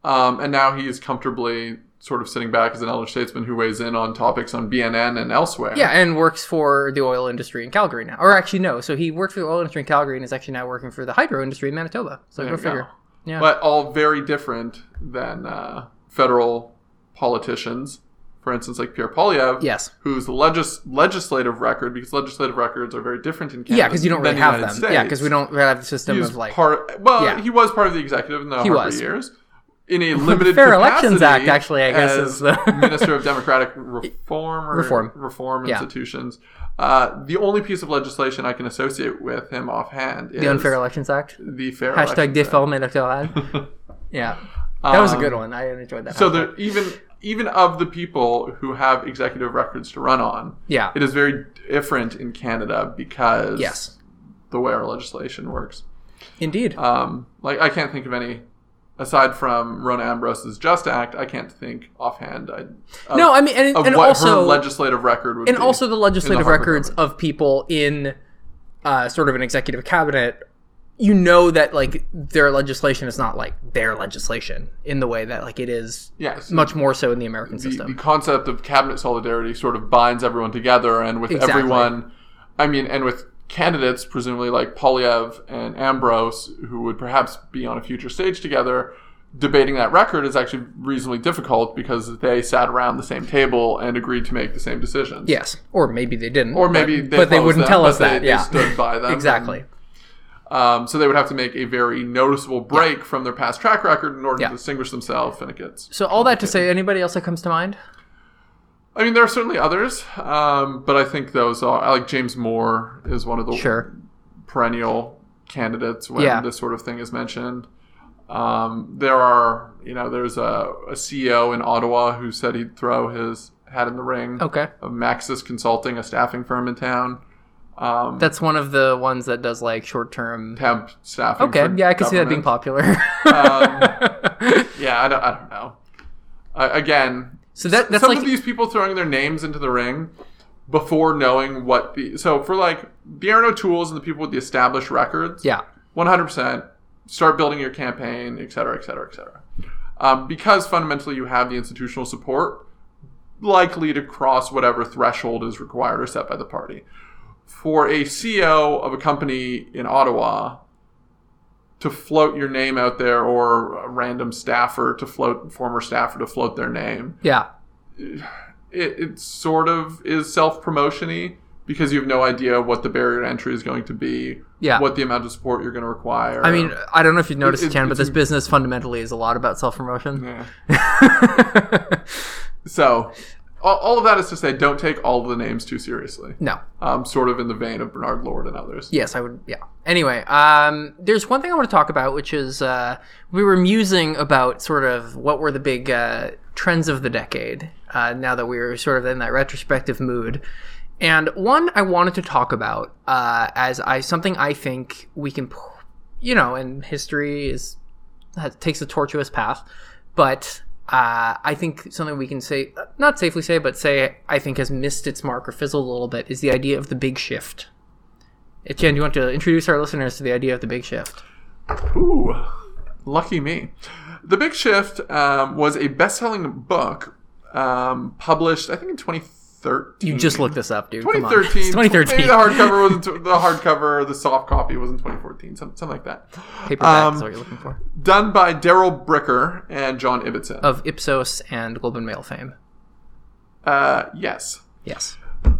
Um, and now he's comfortably sort of sitting back as an elder statesman who weighs in on topics on BNN and elsewhere.
Yeah, and works for the oil industry in Calgary now. Or actually, no. So he worked for the oil industry in Calgary and is actually now working for the hydro industry in Manitoba. So
There
go figure.
go.
Yeah.
But all very different than uh, federal politicians for instance, like Pierre Poilievre,
Yes.
whose legis- legislative record, because legislative records are very different in Canada.
Yeah, because you don't really
the
have
United
them. Yeah, because we don't have the system of like
part. Well,
Yeah.
he was part of the executive in the
He
Harper
was.
years. In a limited
Fair Elections Act, actually, I guess,
as
is the-
minister of democratic reform or
Reform.
reform
Yeah.
institutions. Uh, the only piece of legislation I can associate with him offhand is
the Unfair Elections Act.
the Fair
Hashtag
Elections Act.
déferlement électoral. Yeah, that was a good
Um,
one. I enjoyed that.
So there, even even of the people who have executive records to run on,
yeah,
it is very different in Canada because
yes,
the way our legislation works.
indeed.
Um, like I can't think of any aside from Rona Ambrose's Just Act. I can't think offhand. I,
no, I mean, and,
of
and
what
also
her legislative record would
and also the legislative
Harper
records
government.
of people in uh, sort of an executive cabinet you know that like their legislation is not like their legislation in the way that like it is
yes,
much more so in the american
the,
system
the concept of cabinet solidarity sort of binds everyone together, and with
Exactly.
everyone, I mean, and with candidates presumably like Poilievre and Ambrose, who would perhaps be on a future stage together. Debating that record is actually reasonably difficult because they sat around the same table and agreed to make the same decisions.
yes or maybe they didn't
Or maybe
but,
they
but they wouldn't
them,
tell us
they-
that
they
yeah
stood by them
exactly
Um, so they would have to make a very noticeable break from their past track record in order
Yeah.
to distinguish themselves, and it gets.
so all that to say anybody else that comes to mind
I mean, there are certainly others, um, but I think those are. I like James Moore is one of the
sure
perennial candidates when
Yeah.
this sort of thing is mentioned. Um, there are, you know, there's a, a CEO in Ottawa who said he'd throw his hat in the ring
okay
of Maxis Consulting, a staffing firm in town. Um,
that's one of the ones that does like short-term
temp staffing.
okay yeah i can see that being
government.
popular
Yeah, I don't, I don't know. Uh, again,
so that that's
some
like
of these people throwing their names into the ring before knowing what the so for like Bjorn O'Toole's and the people with the established records,
yeah
one hundred percent start building your campaign, et cetera, et cetera, et cetera. Um, because fundamentally you have the institutional support, likely to cross whatever threshold is required or set by the party. For a CEO of a company in Ottawa to float your name out there, or a random staffer to float former staffer to float their name,
yeah
it, it sort of is self promotiony because you have no idea what the barrier to entry is going to be,
Yeah.
what the amount of support you're going to require.
I mean, I don't know if you've noticed,
it-
Ken, but this
a-
business fundamentally is a lot about self promotion.
Yeah. so all, all of that is to say, don't take all of the names too seriously.
no.
Um, sort of in the vein of Bernard Lord and others.
Yes, I would. Yeah. Anyway, um, there's one thing I want to talk about, which is uh, we were musing about sort of what were the big uh, trends of the decade. Uh, now that we were sort of in that retrospective mood, and one I wanted to talk about uh, as I something I think we can, you know, and history is has, takes a tortuous path, but uh, I think something we can say, not safely say, but say I think has missed its mark or fizzled a little bit is the idea of the big shift. Etienne, do you want to introduce our listeners to the idea of the big shift?
Ooh, lucky me. The Big Shift um, was a best-selling book um, published, I think, in 2013.
You just looked this up, dude. Come on.
2013.
It's 2013.
Maybe the hardcover wasn't tw- the hardcover. The soft copy was in 2014. Something, something like that.
Paperback
Um,
is what you're looking for.
Done by Darrell Bricker and John Ibbitson.
Of Ipsos and Globe and Mail fame.
Uh, yes.
Yes.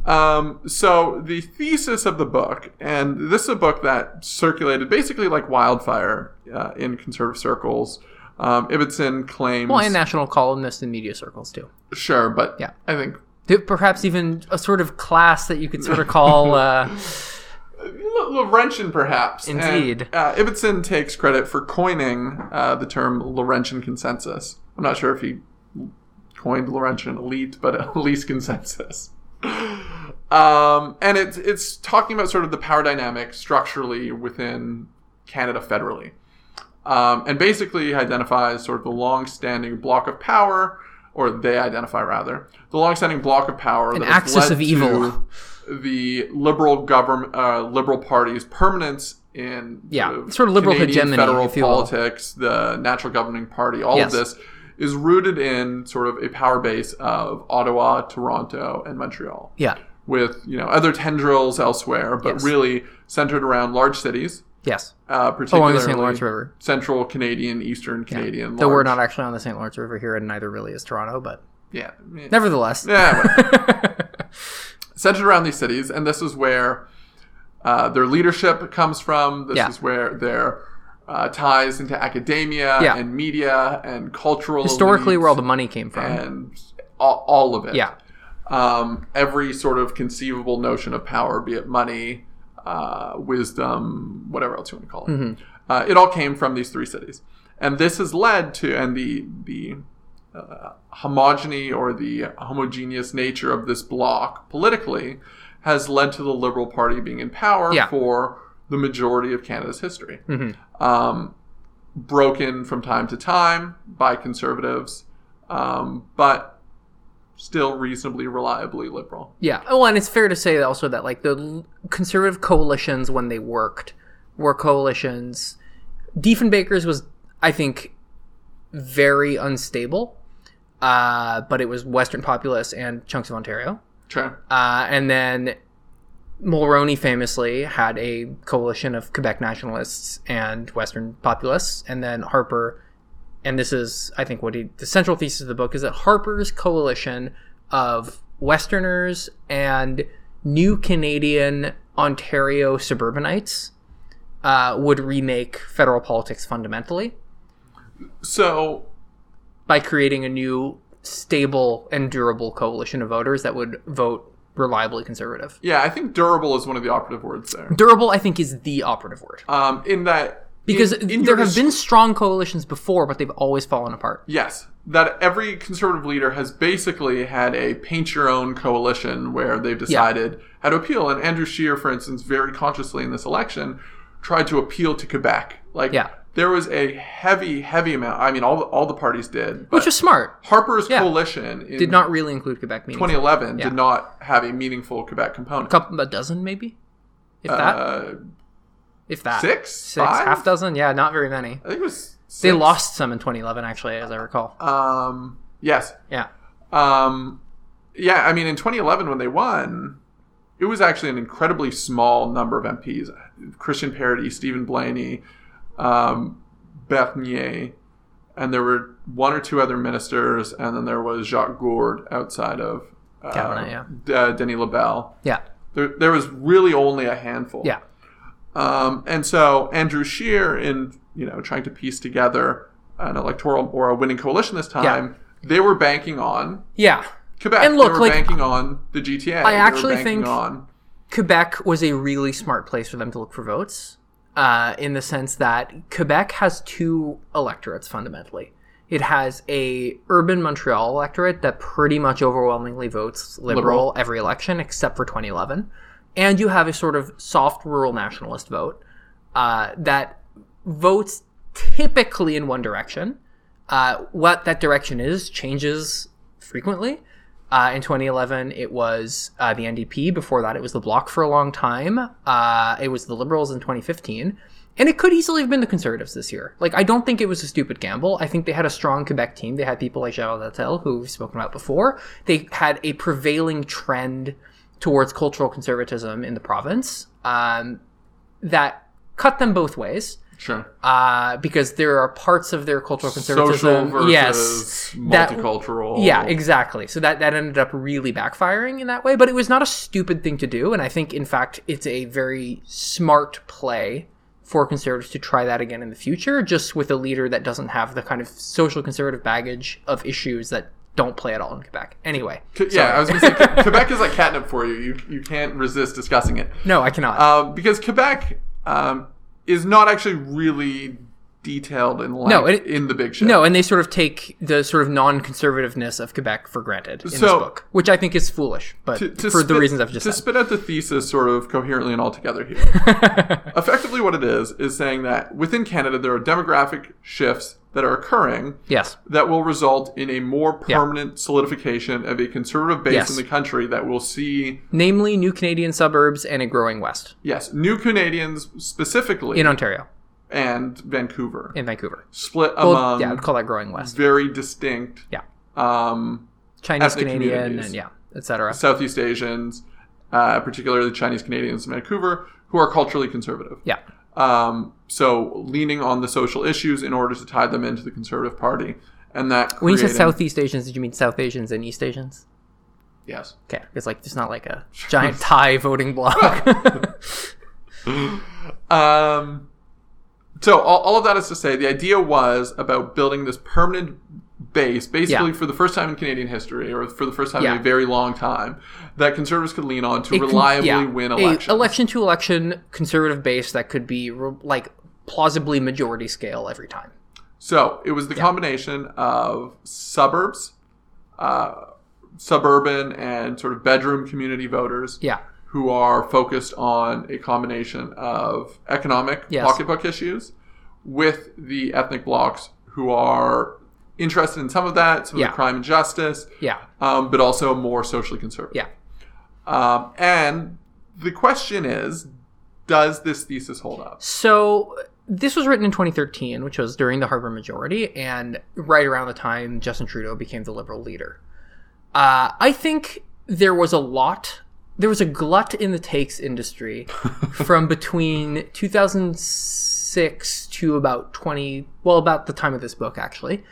Um, so the thesis of the book, and this is a book that circulated basically like wildfire uh, in conservative circles. Um, Ibbitson claims,
Well, and national columnists and media circles, too.
sure, but
Yeah.
I think
Perhaps even a sort of class that you could sort of call. Uh,
Laurentian, perhaps. And,
Indeed.
uh, Ibbitson takes credit for coining uh, the term Laurentian consensus. I'm not sure if he coined Laurentian elite, but at least consensus. Um, and it's it's talking about sort of the power dynamic structurally within Canada federally, um, and basically identifies sort of the long-standing block of power, or they identify rather the long-standing block of power,
An
that has
axis
led
of evil.
to the liberal government, uh, liberal party's permanence in
Yeah, sort of liberal
Canadian
hegemony,
federal politics, the natural governing party, all
Yes.
of this is rooted in sort of a power base of Ottawa, Toronto, and Montreal,
yeah.
with you know other tendrils elsewhere, but
Yes.
really centered around large cities,
Yes.
uh, particularly
Along the St. Lawrence River.
Central Canadian, Eastern Canadian.
Though we're
large-
not actually on the St. Lawrence River here, and neither really is Toronto, but
yeah, yeah.
Nevertheless,
Yeah, whatever. centered around these cities, and this is where uh, their leadership comes from. This
Yeah.
is where their uh, ties into academia
Yeah.
and media and cultural
historically, where all
elites
the money came from.
and all, all of it.
Yeah.
Um, every sort of conceivable notion of power, be it money, uh, wisdom, whatever else you want to call it,
Mm-hmm.
uh, it all came from these three cities, and this has led to and the the uh, homogeny or the homogeneous nature of this bloc politically has led to the Liberal Party being in power
Yeah.
for the majority of Canada's history.
Mhm.
Um, broken from time to time by conservatives, um, but still reasonably reliably liberal.
Yeah. Oh, and it's fair to say also that like the conservative coalitions when they worked were coalitions. Diefenbaker's was, I think, very unstable, uh, but it was Western Populace and chunks of Ontario.
Sure.
Uh, and then Mulroney famously had a coalition of Quebec nationalists and Western populists, and then Harper, and this is, I think, what he, the central thesis of the book is that Harper's coalition of Westerners and new Canadian Ontario suburbanites uh, would remake federal politics fundamentally
So
by creating a new stable and durable coalition of voters that would vote reliably conservative.
yeah, I think durable is one of the operative words there.
Durable, I think, is the operative word
Um, in that
because
in, in
there have been strong coalitions before, but they've always fallen apart.
Yes, that every conservative leader has basically had a paint your own coalition where they've decided how to appeal. And Andrew Scheer, for instance, very consciously in this election, tried to appeal to Quebec. Like,
Yeah.
there was a heavy, heavy amount. I mean, all the, all the parties did, but
Which was smart.
Harper's
yeah.
coalition in
Did not really include Quebec. Meaningful.
2011
Yeah.
did not have a meaningful Quebec component.
A couple, a dozen maybe, if that,
Uh,
if that,
six?
six, half dozen. Yeah, not very many.
I think it was.
They lost some in 2011, actually, as I recall.
Um, yes,
Yeah,
Um, yeah, I mean, in 2011, when they won, it was actually an incredibly small number of MPs. Christian Paradis, Steven Blaney, um, Bernier, and there were one or two other ministers, and then there was Jacques Gourde outside of uh,
Cabinet, yeah.
D- uh, Denis Lebel.
yeah,
There, there was really only a handful.
yeah,
Um, and so Andrew Scheer, in you know trying to piece together an electoral or a winning coalition this time, they were banking on
yeah.
Quebec.
And look,
they were
like-
banking on the GTA.
I actually think-
on
Quebec was a really smart place for them to look for votes, uh, in the sense that Quebec has two electorates fundamentally. It has a urban Montreal electorate that pretty much overwhelmingly votes liberal,
Liberal.
every election except for 2011, and you have a sort of soft rural nationalist vote uh, that votes typically in one direction. Uh, what that direction is changes frequently. Uh, in 2011, it was uh, the NDP. Before that, it was the Bloc for a long time. Uh, it was the Liberals in 2015. And it could easily have been the Conservatives this year. Like, I don't think it was a stupid gamble. I think they had a strong Quebec team. They had people like Gérard Deltell, who we've spoken about before. They had a prevailing trend towards cultural conservatism in the province um, that cut them both ways
sure
uh, because there are parts of their cultural conservatism,
versus
yes, that-
multicultural.
yeah, exactly. So that that ended up really backfiring in that way, but it was not a stupid thing to do, and I think in fact it's a very smart play for conservatives to try that again in the future, just with a leader that doesn't have the kind of social conservative baggage of issues that don't play at all in Quebec. Anyway,
yeah. I was going to say Quebec is like catnip for you. You you can't resist discussing it
no, I cannot.
um, because Quebec um, is not actually really detailed in length
No, it-
in the big show.
no, and they sort of take the sort of non-conservativeness of Quebec for granted in this book, which I think is foolish, but
to, to
for the reasons I've just said
to
said.
spit out the thesis sort of coherently and altogether here. Effectively, what it is is saying that within Canada there are demographic shifts that are occurring
yes.
that will result in a more
Yeah.
permanent solidification of a conservative base
Yes.
in the country that will see
namely new Canadian suburbs and a growing West
yes new Canadians specifically
in Ontario,
and Vancouver
in Vancouver.
split
Well,
among
yeah, I'd call that growing West.
very distinct
Yeah,
um,
Chinese Canadian and yeah, etc.
Southeast Asians, uh, particularly Chinese Canadians in Vancouver, who are culturally conservative.
Yeah,
Um, so leaning on the social issues in order to tie them into the Conservative Party. and that
When you said Southeast Asians, did you mean South Asians and East Asians?
yes.
Okay, it's like it's not like a giant Thai voting bloc.
Um, so all, all of that is to say, the idea was about building this permanent base, basically
Yeah.
for the first time in Canadian history, or for the first time
Yeah.
in a very long time, that conservatives could lean on to
It can-
reliably
yeah,
win
a
elections.
election to election conservative base that could be re- like plausibly majority scale every time.
So it was the combination of suburbs, uh, suburban, and sort of bedroom community voters
Yeah,
who are focused on a combination of economic
Yes.
pocketbook issues with the ethnic blocs who are interested in some of that, some
Yeah.
of the crime and justice,
yeah,
um, but also more socially conservative.
yeah.
Um, and the question is, does this thesis hold up?
So this was written in 2013, which was during the Harper majority, and right around the time Justin Trudeau became the Liberal leader. Uh, I think there was a lot. There was a glut in the takes industry from between 2006 to about 20, well, about the time of this book, actually,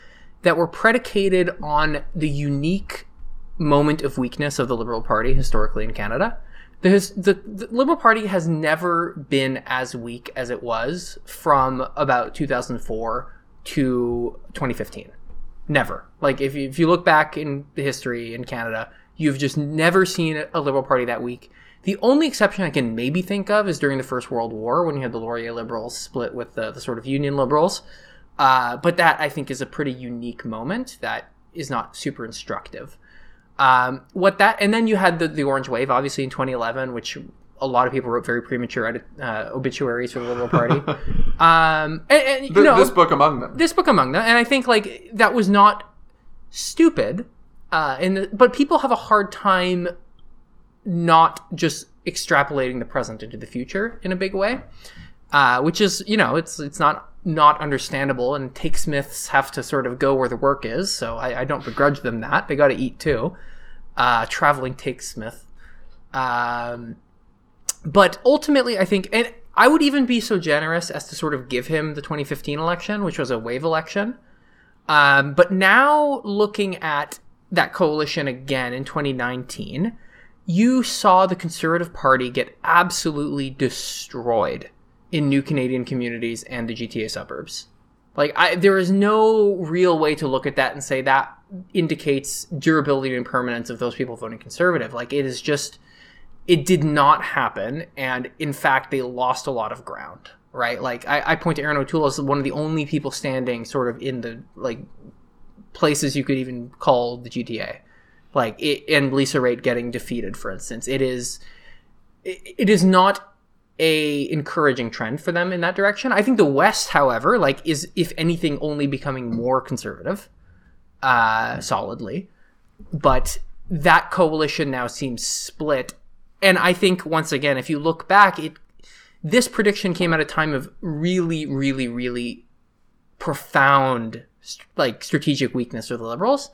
that were predicated on the unique moment of weakness of the Liberal Party historically in Canada. The, the, the Liberal Party has never been as weak as it was from about 2004 to 2015. Never. Like if you, if you look back in the history in Canada, you've just never seen a Liberal Party that weak. The only exception I can maybe think of is during the First World War when you had the Laurier Liberals split with the, the sort of Union Liberals. Uh, but that I think is a pretty unique moment that is not super instructive. Um, what that and then you had the, the Orange Wave, obviously in 2011, which a lot of people wrote very premature edit, uh, obituaries for the Liberal Party. um, and, and, you
Th-
know,
this book among them.
this book among them, and I think like that was not stupid. Uh, and but people have a hard time not just extrapolating the present into the future in a big way, uh, which is you know it's it's not not understandable. And take Smiths have to sort of go where the work is, so I, I don't begrudge them that they got to eat too. Uh, traveling take Smith. Um, but ultimately, I think, and I would even be so generous as to sort of give him the 2015 election, which was a wave election. Um, but now looking at that coalition again in 2019, you saw the Conservative Party get absolutely destroyed in new Canadian communities and the GTA suburbs. Like, I, there is no real way to look at that and say that indicates durability and permanence of those people voting Conservative. Like, it is just it did not happen and in fact they lost a lot of ground right like i, I point to Erin O'Toole as one of the only people standing sort of in the like places you could even call the gta like it, and lisa raitt getting defeated for instance. It is it, it is not a encouraging trend for them in that direction. I think the west however like is if anything only becoming more conservative uh solidly. But that coalition now seems split. And I think once again, if you look back, it this prediction came at a time of really, really, really profound st- like strategic weakness for the liberals.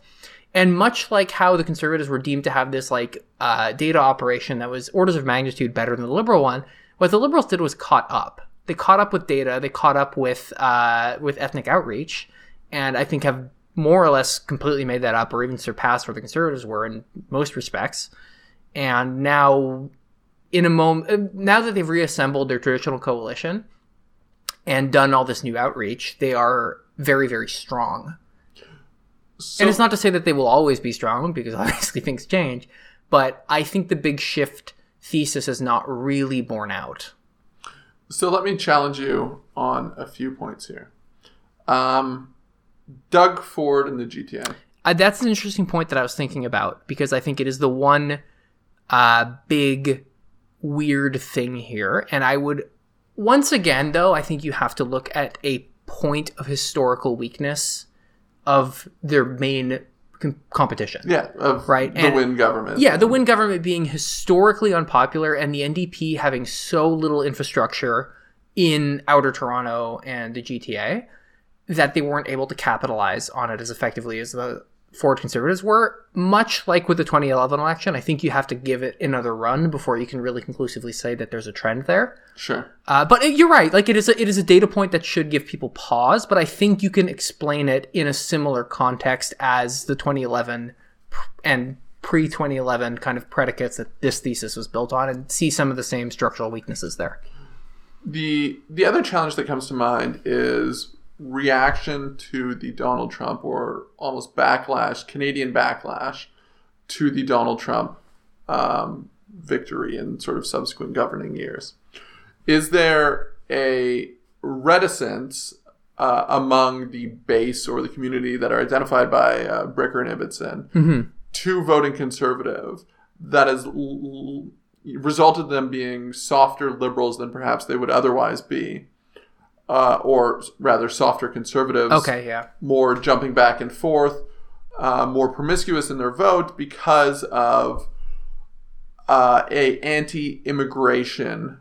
And much like how the conservatives were deemed to have this like uh, data operation that was orders of magnitude better than the liberal one, what the liberals did was caught up. They caught up with data. They caught up with uh, with ethnic outreach, and I think have more or less completely made that up, or even surpassed where the conservatives were in most respects and now in a moment now that they've reassembled their traditional coalition and done all this new outreach they are very very strong
So,
and it's not to say that they will always be strong because obviously things change but i think the big shift thesis is not really borne out
so let me challenge you on a few points here. Um, Doug Ford and the GTA.
uh, that's an interesting point that i was thinking about because i think it is the one uh, big weird thing here and i would once again though i think you have to look at a point of historical weakness of their main com- competition
Yeah, of
Right,
the
and-
Wynne government.
yeah the Wynne government being historically unpopular and the ndp having so little infrastructure in outer toronto and the gta that they weren't able to capitalize on it as effectively as the Ford conservatives were. Much like with the 2011 election, I think you have to give it another run before you can really conclusively say that there's a trend there.
Sure.
Uh, but it- you're right. Like it is, a, it is a data point that should give people pause. But I think you can explain it in a similar context as the 2011 and pre 2011 kind of predicates that this thesis was built on, and see some of the same structural weaknesses there.
The the other challenge that comes to mind is reaction to the Donald Trump or almost backlash, Canadian backlash to the Donald Trump um, victory and sort of subsequent governing years. Is there a reticence uh, among the base or the community that are identified by uh, Bricker and Ibbitson to voting conservative that has l- resulted in them being softer liberals than perhaps they would otherwise be, uh, or rather softer conservatives
Okay, yeah.
more jumping back and forth, uh, more promiscuous in their vote because of uh, a anti-immigration,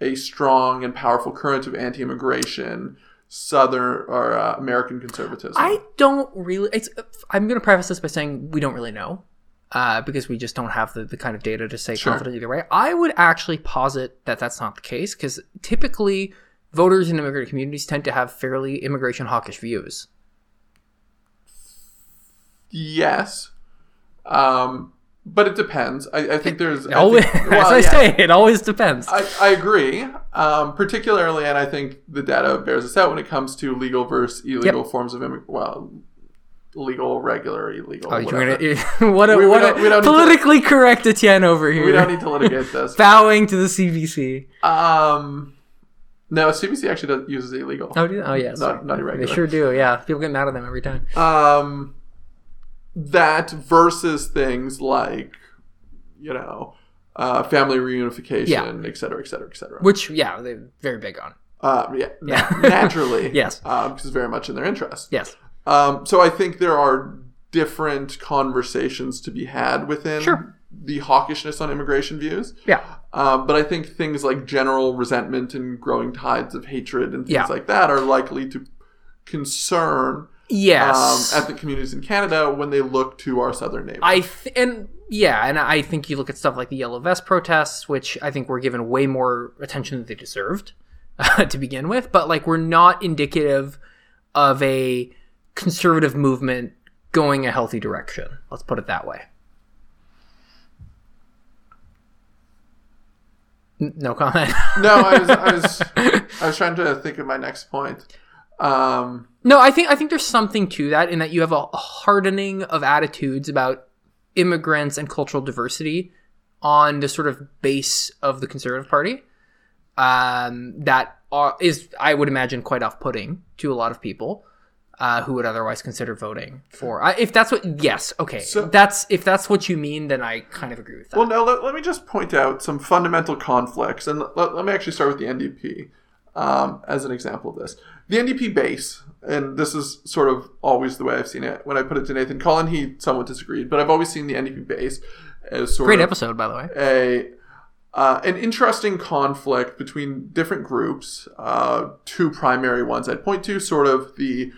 a strong and powerful current of anti-immigration Southern or uh, American conservatism.
I don't really. It's. I'm going to preface this by saying we don't really know, uh, because we just don't have the, the kind of data to say
Sure.
confidently either way. I would actually posit that that's not the case because typically voters in immigrant communities tend to have fairly immigration hawkish views.
yes, um, but it depends. I, I think there's I
Always,
think-
as I
yeah.
say, it always depends.
I, I agree, um, particularly, and I think the data bears this out when it comes to legal versus illegal forms of immigration. Well, legal, regular, illegal.
Oh, gonna, what a,
We-
what
don't-
a
we don't need to-
politically correct Etienne over here.
we don't need to litigate this.
bowing to the CBC.
Um, no, CBC actually does, uses illegal.
Oh, do oh yes,
Not, not
they sure do. Yeah, people get mad at them every time.
Um, that versus things like, you know, uh, family reunification,
Yeah.
et cetera, et cetera, et cetera.
Which, yeah, they're very big on.
Uh, yeah,
Yeah.
na- naturally.
Yes.
Um, because it's very much in their interest.
Yes.
Um, so I think there are different conversations to be had within
Sure.
the hawkishness on immigration views.
Yeah.
Um, but I think things like general resentment and growing tides of hatred and things
Yeah.
like that are likely to concern
Yes.
um, ethnic communities in Canada when they look to our southern neighbor.
I th- and yeah, and I think you look at stuff like the yellow vest protests, which I think were given way more attention than they deserved to begin with, but like we're not indicative of a conservative movement going a healthy direction. Let's put it that way. No comment.
no, I was, I was, I was trying to think of my next point. Um,
No, I think I think there's something to that in that you have a hardening of attitudes about immigrants and cultural diversity on the sort of base of the Conservative Party. Um, that are, is, I would imagine, quite off-putting to a lot of people uh, who would otherwise consider voting for. I, if that's what, yes, okay,
So-
that's if that's what you mean, then I kind of agree with that.
well, no, let, let me just point out some fundamental conflicts, and let, let me actually start with the NDP um, as an example of this. The NDP base, and this is sort of always the way I've seen it. When I put it to Nathan Cullen, he somewhat disagreed, but I've always seen the NDP base as sort
Great
of
episode, by the way.
a uh, an interesting conflict between different groups. Uh, two primary ones I'd point to, sort of the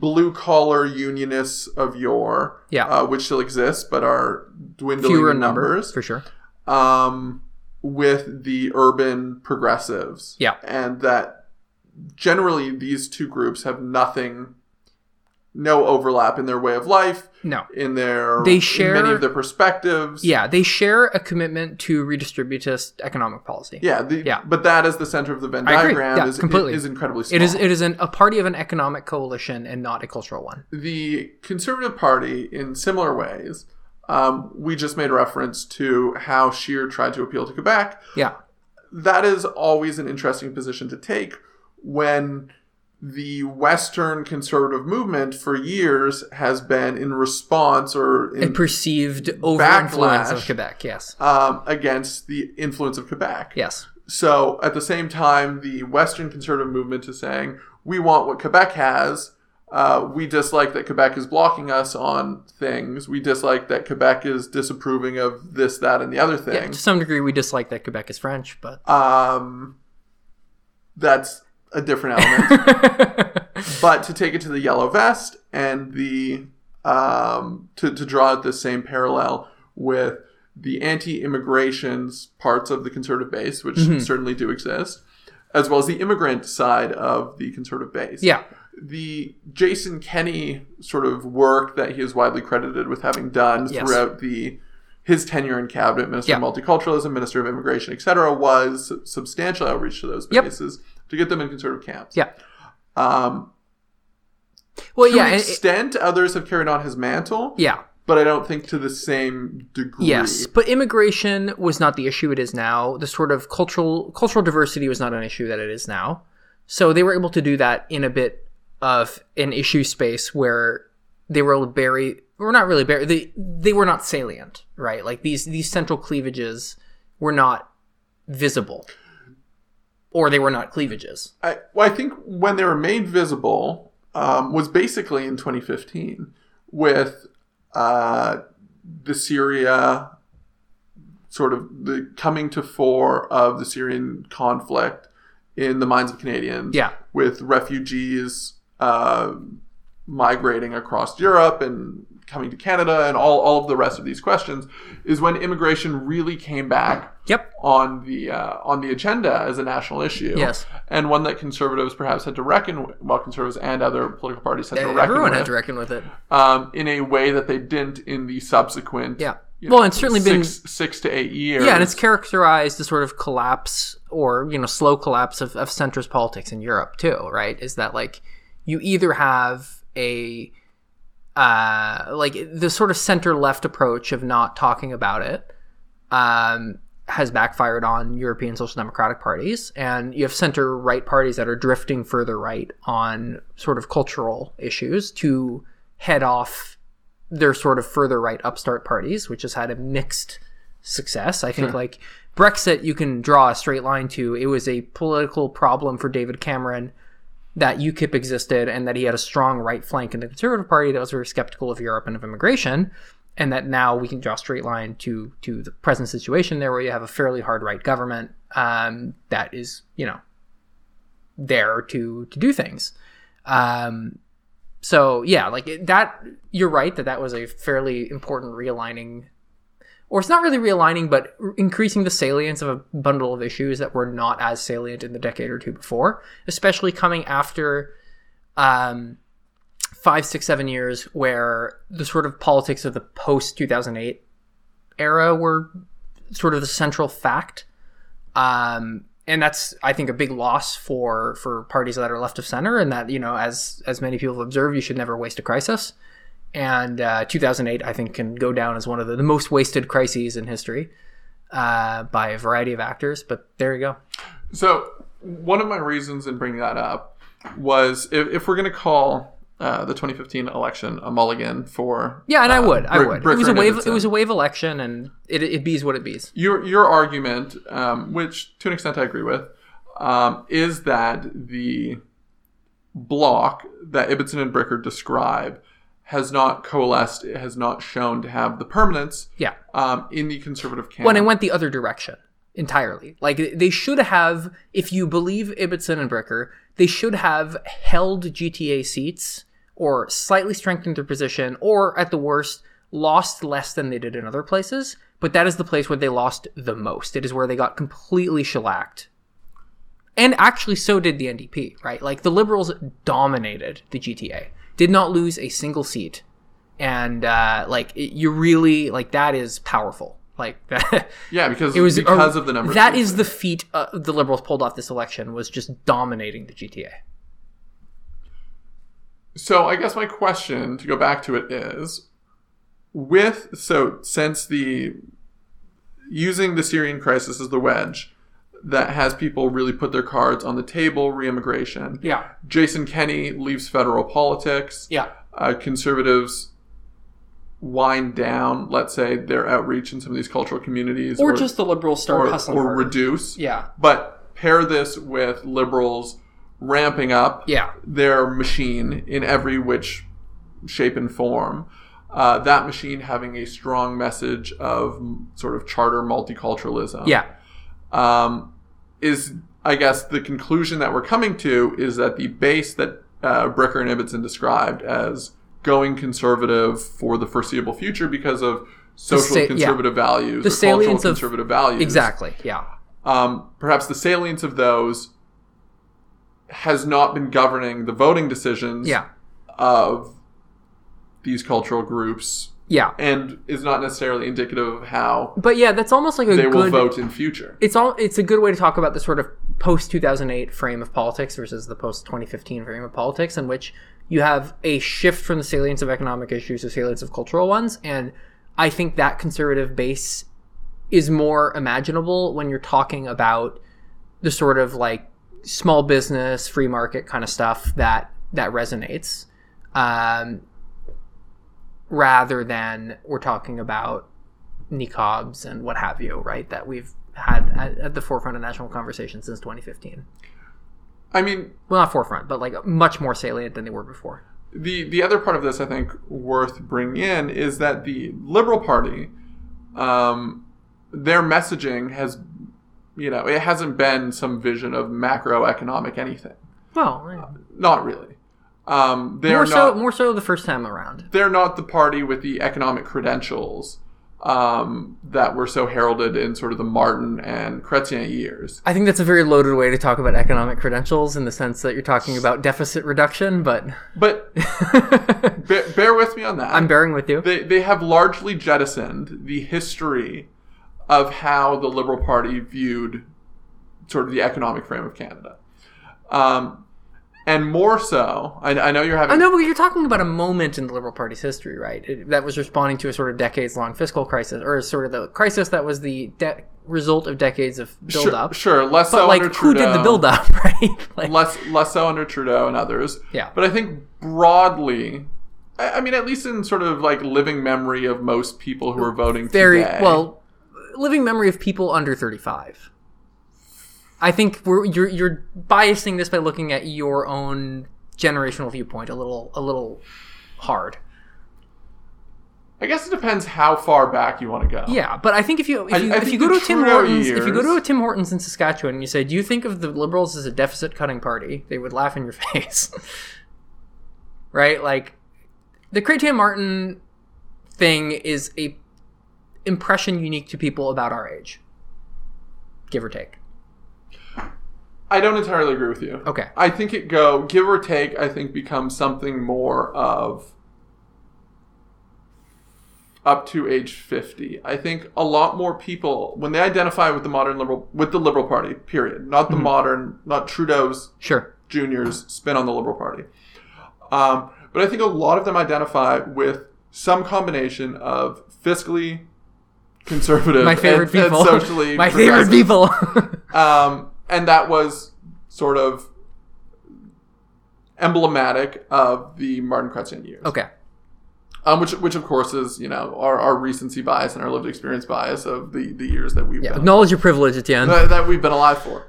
blue collar unionists of yore,
Yeah.
uh, which still exists but are dwindling
Fewer
in
in number,
numbers,
for sure.
um, with the urban progressives.
Yeah.
and that generally these two groups have nothing. No overlap in their way of life,
No.
in their
They share-
many of their perspectives.
Yeah, they share a commitment to redistributist economic policy.
Yeah, the,
Yeah.
But that is the center of the Venn diagram
Yeah,
is
completely.
is incredibly small.
It is it is an, a party of an economic coalition and not a cultural one.
the Conservative Party, in similar ways, um, we just made reference to how Scheer tried to appeal to Quebec.
Yeah.
That is always an interesting position to take when the Western conservative movement for years has been in response or
A
in,
perceived over influence of Quebec. Yes.
um, against the influence of Quebec.
Yes.
So at the same time, the Western conservative movement is saying we want what Quebec has. Uh, we dislike that Quebec is blocking us on things. We dislike that Quebec is disapproving of this, that, and the other
Yeah,
thing.
to some degree, we dislike that Quebec is French, but
Um, that's a different element. but to take it to the yellow vest and the um, to, to draw out the same parallel with the anti-immigration parts of the conservative base, which
Mm-hmm.
certainly do exist, as well as the immigrant side of the conservative base.
Yeah.
The Jason Kenney sort of work that he is widely credited with having done
Yes.
throughout the his tenure in cabinet, Minister
Yeah.
of Multiculturalism, Minister of Immigration, etc., was substantial outreach to those
Yep.
To get them in conservative camps.
Yeah.
Um,
Well,
to
yeah.
an extent, others have carried on his mantle,
yeah.
but I don't think to the same degree.
Yes, but immigration was not the issue it is now. The sort of cultural cultural diversity was not an issue that it is now. So they were able to do that in a bit of an issue space where they were able to bury or not really bury they they were not salient, right? Like these these central cleavages were not visible. Or they were not cleavages.
I, well, I think when they were made visible um, was basically in 2015 with uh, the Syria sort of the coming to fore of the Syrian conflict in the minds of Canadians.
Yeah.
With refugees uh, migrating across Europe and coming to Canada and all, all of the rest of these questions is when immigration really came back
Yep.
on the uh, on the agenda as a national issue.
Yes.
and one that conservatives perhaps had to reckon with, well, conservatives and other political parties had to reckon
Everyone
with,
had to reckon with it.
um, in a way that they didn't in the subsequent.
Yeah.
you
Well, it's certainly been-
six, six to eight years.
Yeah, and it's characterized the sort of collapse or you know slow collapse of, of centrist politics in Europe too, right? Is that like you either have a uh, like the sort of center left approach of not talking about it um, has backfired on European social democratic parties, and you have center right parties that are drifting further right on sort of cultural issues to head off their sort of further right upstart parties, which has had a mixed success. I think like Brexit, you can draw a straight line to. It was a political problem for David Cameron that UKIP existed and that he had a strong right flank in the Conservative Party that was very skeptical of Europe and of immigration. And that now we can draw a straight line to to the present situation there, where you have a fairly hard right government um, that is, you know, there to to do things. Um, so yeah, like that. You're right that that was a fairly important realigning, or it's not really realigning, but increasing the salience of a bundle of issues that were not as salient in the decade or two before, especially coming after um, five, six, seven years where the sort of politics of the post 2008 era were sort of the central fact. Um, and that's I think a big loss for for parties that are left of center, and that you know as as many people have observed, you should never waste a crisis. And uh, 2008, I think, can go down as one of the, the most wasted crises in history uh, by a variety of actors. But there you go.
So one of my reasons in bringing that up was if, if we're going to call uh, the 2015 election a mulligan for
Yeah, and I
uh,
would, I would.
Bricker
it was a wave. It was a wave election, and it it bees what it bees.
your your argument, um, which to an extent I agree with, um, is that the block that Ibbitson and Bricker describe has not coalesced, it has not shown to have the permanence
Yeah.
um, in the conservative camp.
when it went the other direction entirely. Like they should have, if you believe Ibbitson and Bricker, they should have held GTA seats or slightly strengthened their position, or at the worst, lost less than they did in other places. But that is the place where they lost the most. It is where they got completely shellacked. And actually, so did the NDP, right? Like the Liberals dominated the GTA, did not lose a single seat, and uh, like it, you really like that is powerful. Like that,
yeah, because
it was
because
a-
of the number.
That is the feat uh, the Liberals pulled off this election was just dominating the GTA.
So I guess my question to go back to it is with so since the using the Syrian crisis as the wedge that has people really put their cards on the table re-immigration.
Yeah,
Jason Kenney leaves federal politics.
yeah,
Uh, conservatives wind down, let's say, their outreach in some of these cultural communities,
or, just the Liberals start
or,
hustling
or
harder.
reduce.
Yeah,
But pair this with liberals ramping up
yeah,
their machine in every which shape and form. Uh, that machine having a strong message of sort of charter multiculturalism.
yeah,
Um, is, I guess, the conclusion that we're coming to is that the base that uh, Bricker and Ibbitson described as going conservative for the foreseeable future because of social
sa- yeah.
conservative values
The
or
salience of-
conservative values.
Exactly. Yeah.
Um, perhaps the salience of those has not been governing the voting decisions
Yeah.
of these cultural groups
Yeah.
and is not necessarily indicative of how
But yeah, that's almost like a
they will vote in future.
It's all. It's a good way to talk about the sort of post two thousand eight frame of politics versus the post twenty fifteen frame of politics, in which you have a shift from the salience of economic issues to salience of cultural ones, and I think that conservative base is more imaginable when you're talking about the sort of like small business, free market kind of stuff that that resonates, um, rather than we're talking about niqabs and what have you, right? That we've had at, at the forefront of national conversation since 2015.
I mean,
Well, not forefront, but like much more salient than they were before.
the the other part of this I think worth bringing in is that the Liberal Party, um, their messaging has, you know, it hasn't been some vision of macroeconomic anything.
Well,
Not really. Um, they're
more so,
not.
more so the first time around.
they're not the party with the economic credentials um, that were so heralded in sort of the Martin and Chrétien years.
I think that's a very loaded way to talk about economic credentials in the sense that you're talking about deficit reduction, but
But bear, bear with me on that.
I'm bearing with you.
they, they have largely jettisoned the history of how the Liberal Party viewed sort of the economic frame of Canada. Um, and more so, I, I know you're having.
I know, but you're talking about a moment in the Liberal Party's history, right? It, that was responding to a sort of decades-long fiscal crisis, or sort of the crisis that was the de- result of decades of build-up.
sure, less
But
so
like,
under
who did the build-up, right? like,
less less so under Trudeau and others.
Yeah.
But I think broadly, I, I mean, at least in sort of like living memory of most people who are voting
very
today.
well, living memory of people under 35. I think we're, you're you're biasing this by looking at your own generational viewpoint a little a little hard.
I guess it depends how far back you want to go.
Yeah, but I think if you if you,
I
if you go to Tim Hortons if you go to a Tim Hortons in Saskatchewan and you say, "Do you think of the Liberals as a deficit cutting party?" They would laugh in your face. right? Like the Chrétien Martin thing is a impression unique to people about our age. Give or take.
I don't entirely agree with you.
Okay.
I think it go give or take. I think becomes something more of up to age fifty. I think a lot more people when they identify with the modern liberal with the Liberal Party, period, not
Mm-hmm.
the modern, not Trudeau's
Sure.
Junior's spin on the Liberal Party. Um, but I think a lot of them identify with some combination of fiscally conservative,
My favorite
and, and
people.
socially
My favorite people.
Um, and that was sort of emblematic of the Martin Chrétien years.
okay.
Um, which, which of course is you know our, our recency bias and our lived experience bias of the, the years that we've
Yeah.
been
Acknowledge your privilege, Etienne.
that, that we've been alive for.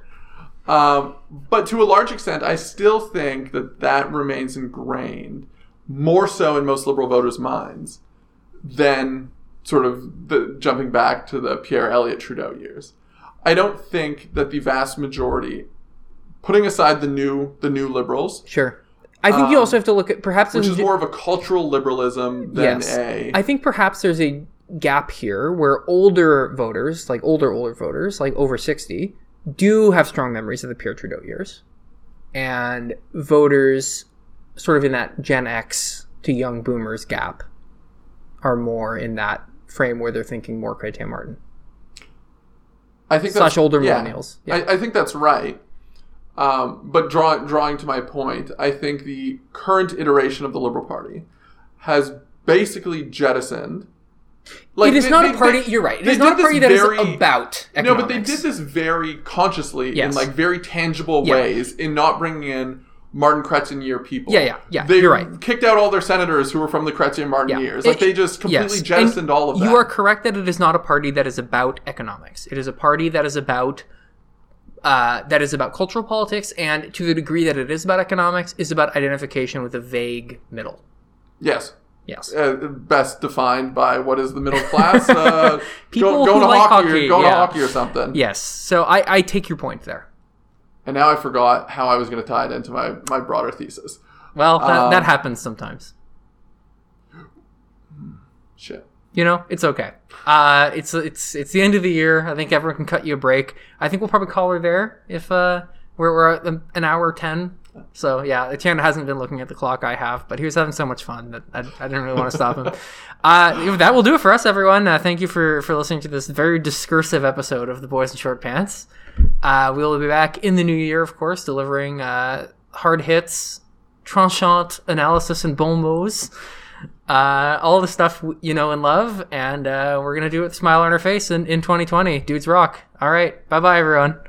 Um, but to a large extent, I still think that that remains ingrained more so in most liberal voters' minds than sort of the jumping back to the Pierre Elliott Trudeau years. I don't think that the vast majority, putting aside the new the new liberals,
Sure. I think you also have to look at perhaps
Um, which is more of a cultural liberalism than
yes.
a
I think perhaps there's a gap here where older voters, like older older voters, like over 60, do have strong memories of the Pierre Trudeau years. And voters sort of in that Gen X to young boomers gap are more in that frame where they're thinking more Chrétien Martin.
I think
slash
that's-
older
yeah.
millennials. Yeah.
I, I think that's right. Um, but drawing drawing to my point, I think the current iteration of the Liberal Party has basically jettisoned. Like
it is
they-
not
they-
a party.
they-
you're right. It is not a party that is
very-
about
No, but they did this very consciously
Yes.
in like very tangible
Yeah.
ways in not bringing in Martin year people.
Yeah, yeah, yeah,
They
you're right.
kicked out all their senators who were from the Chrétien Martin
Yeah.
years. Like
It-
they just completely
yes.
jettisoned
And
all of that.
You are correct that it is not a party that is about economics. It is a party that is about uh, that is about cultural politics, and to the degree that it is about economics, is about identification with a vague middle.
yes.
Yes.
uh, best defined by what is the middle class? Uh,
People
go, going
who
to
like
hockey,
hockey,
or, going
yeah.
to hockey or something.
Yes. So I, I take your point there.
And now I forgot how I was going to tie it into my, my broader thesis.
Well, that,
um,
that happens sometimes.
Shit.
You know, it's okay. Uh, it's it's it's the end of the year. I think everyone can cut you a break. I think we'll probably call her there if uh, we're, we're an hour ten so yeah, Etienne hasn't been looking at the clock. I have, but he was having so much fun that I, I didn't really want to stop him. Uh, that will do it for us, everyone. Uh, thank you for for listening to this very discursive episode of the Boys in Short Pants. Uh, we will be back in the new year, of course, delivering uh, hard hits, tranchant analysis, and bon mots uh, all the stuff you know and love, and uh, we're gonna do it with a smile on our face in, in 2020. Dudes rock. All right, bye bye everyone.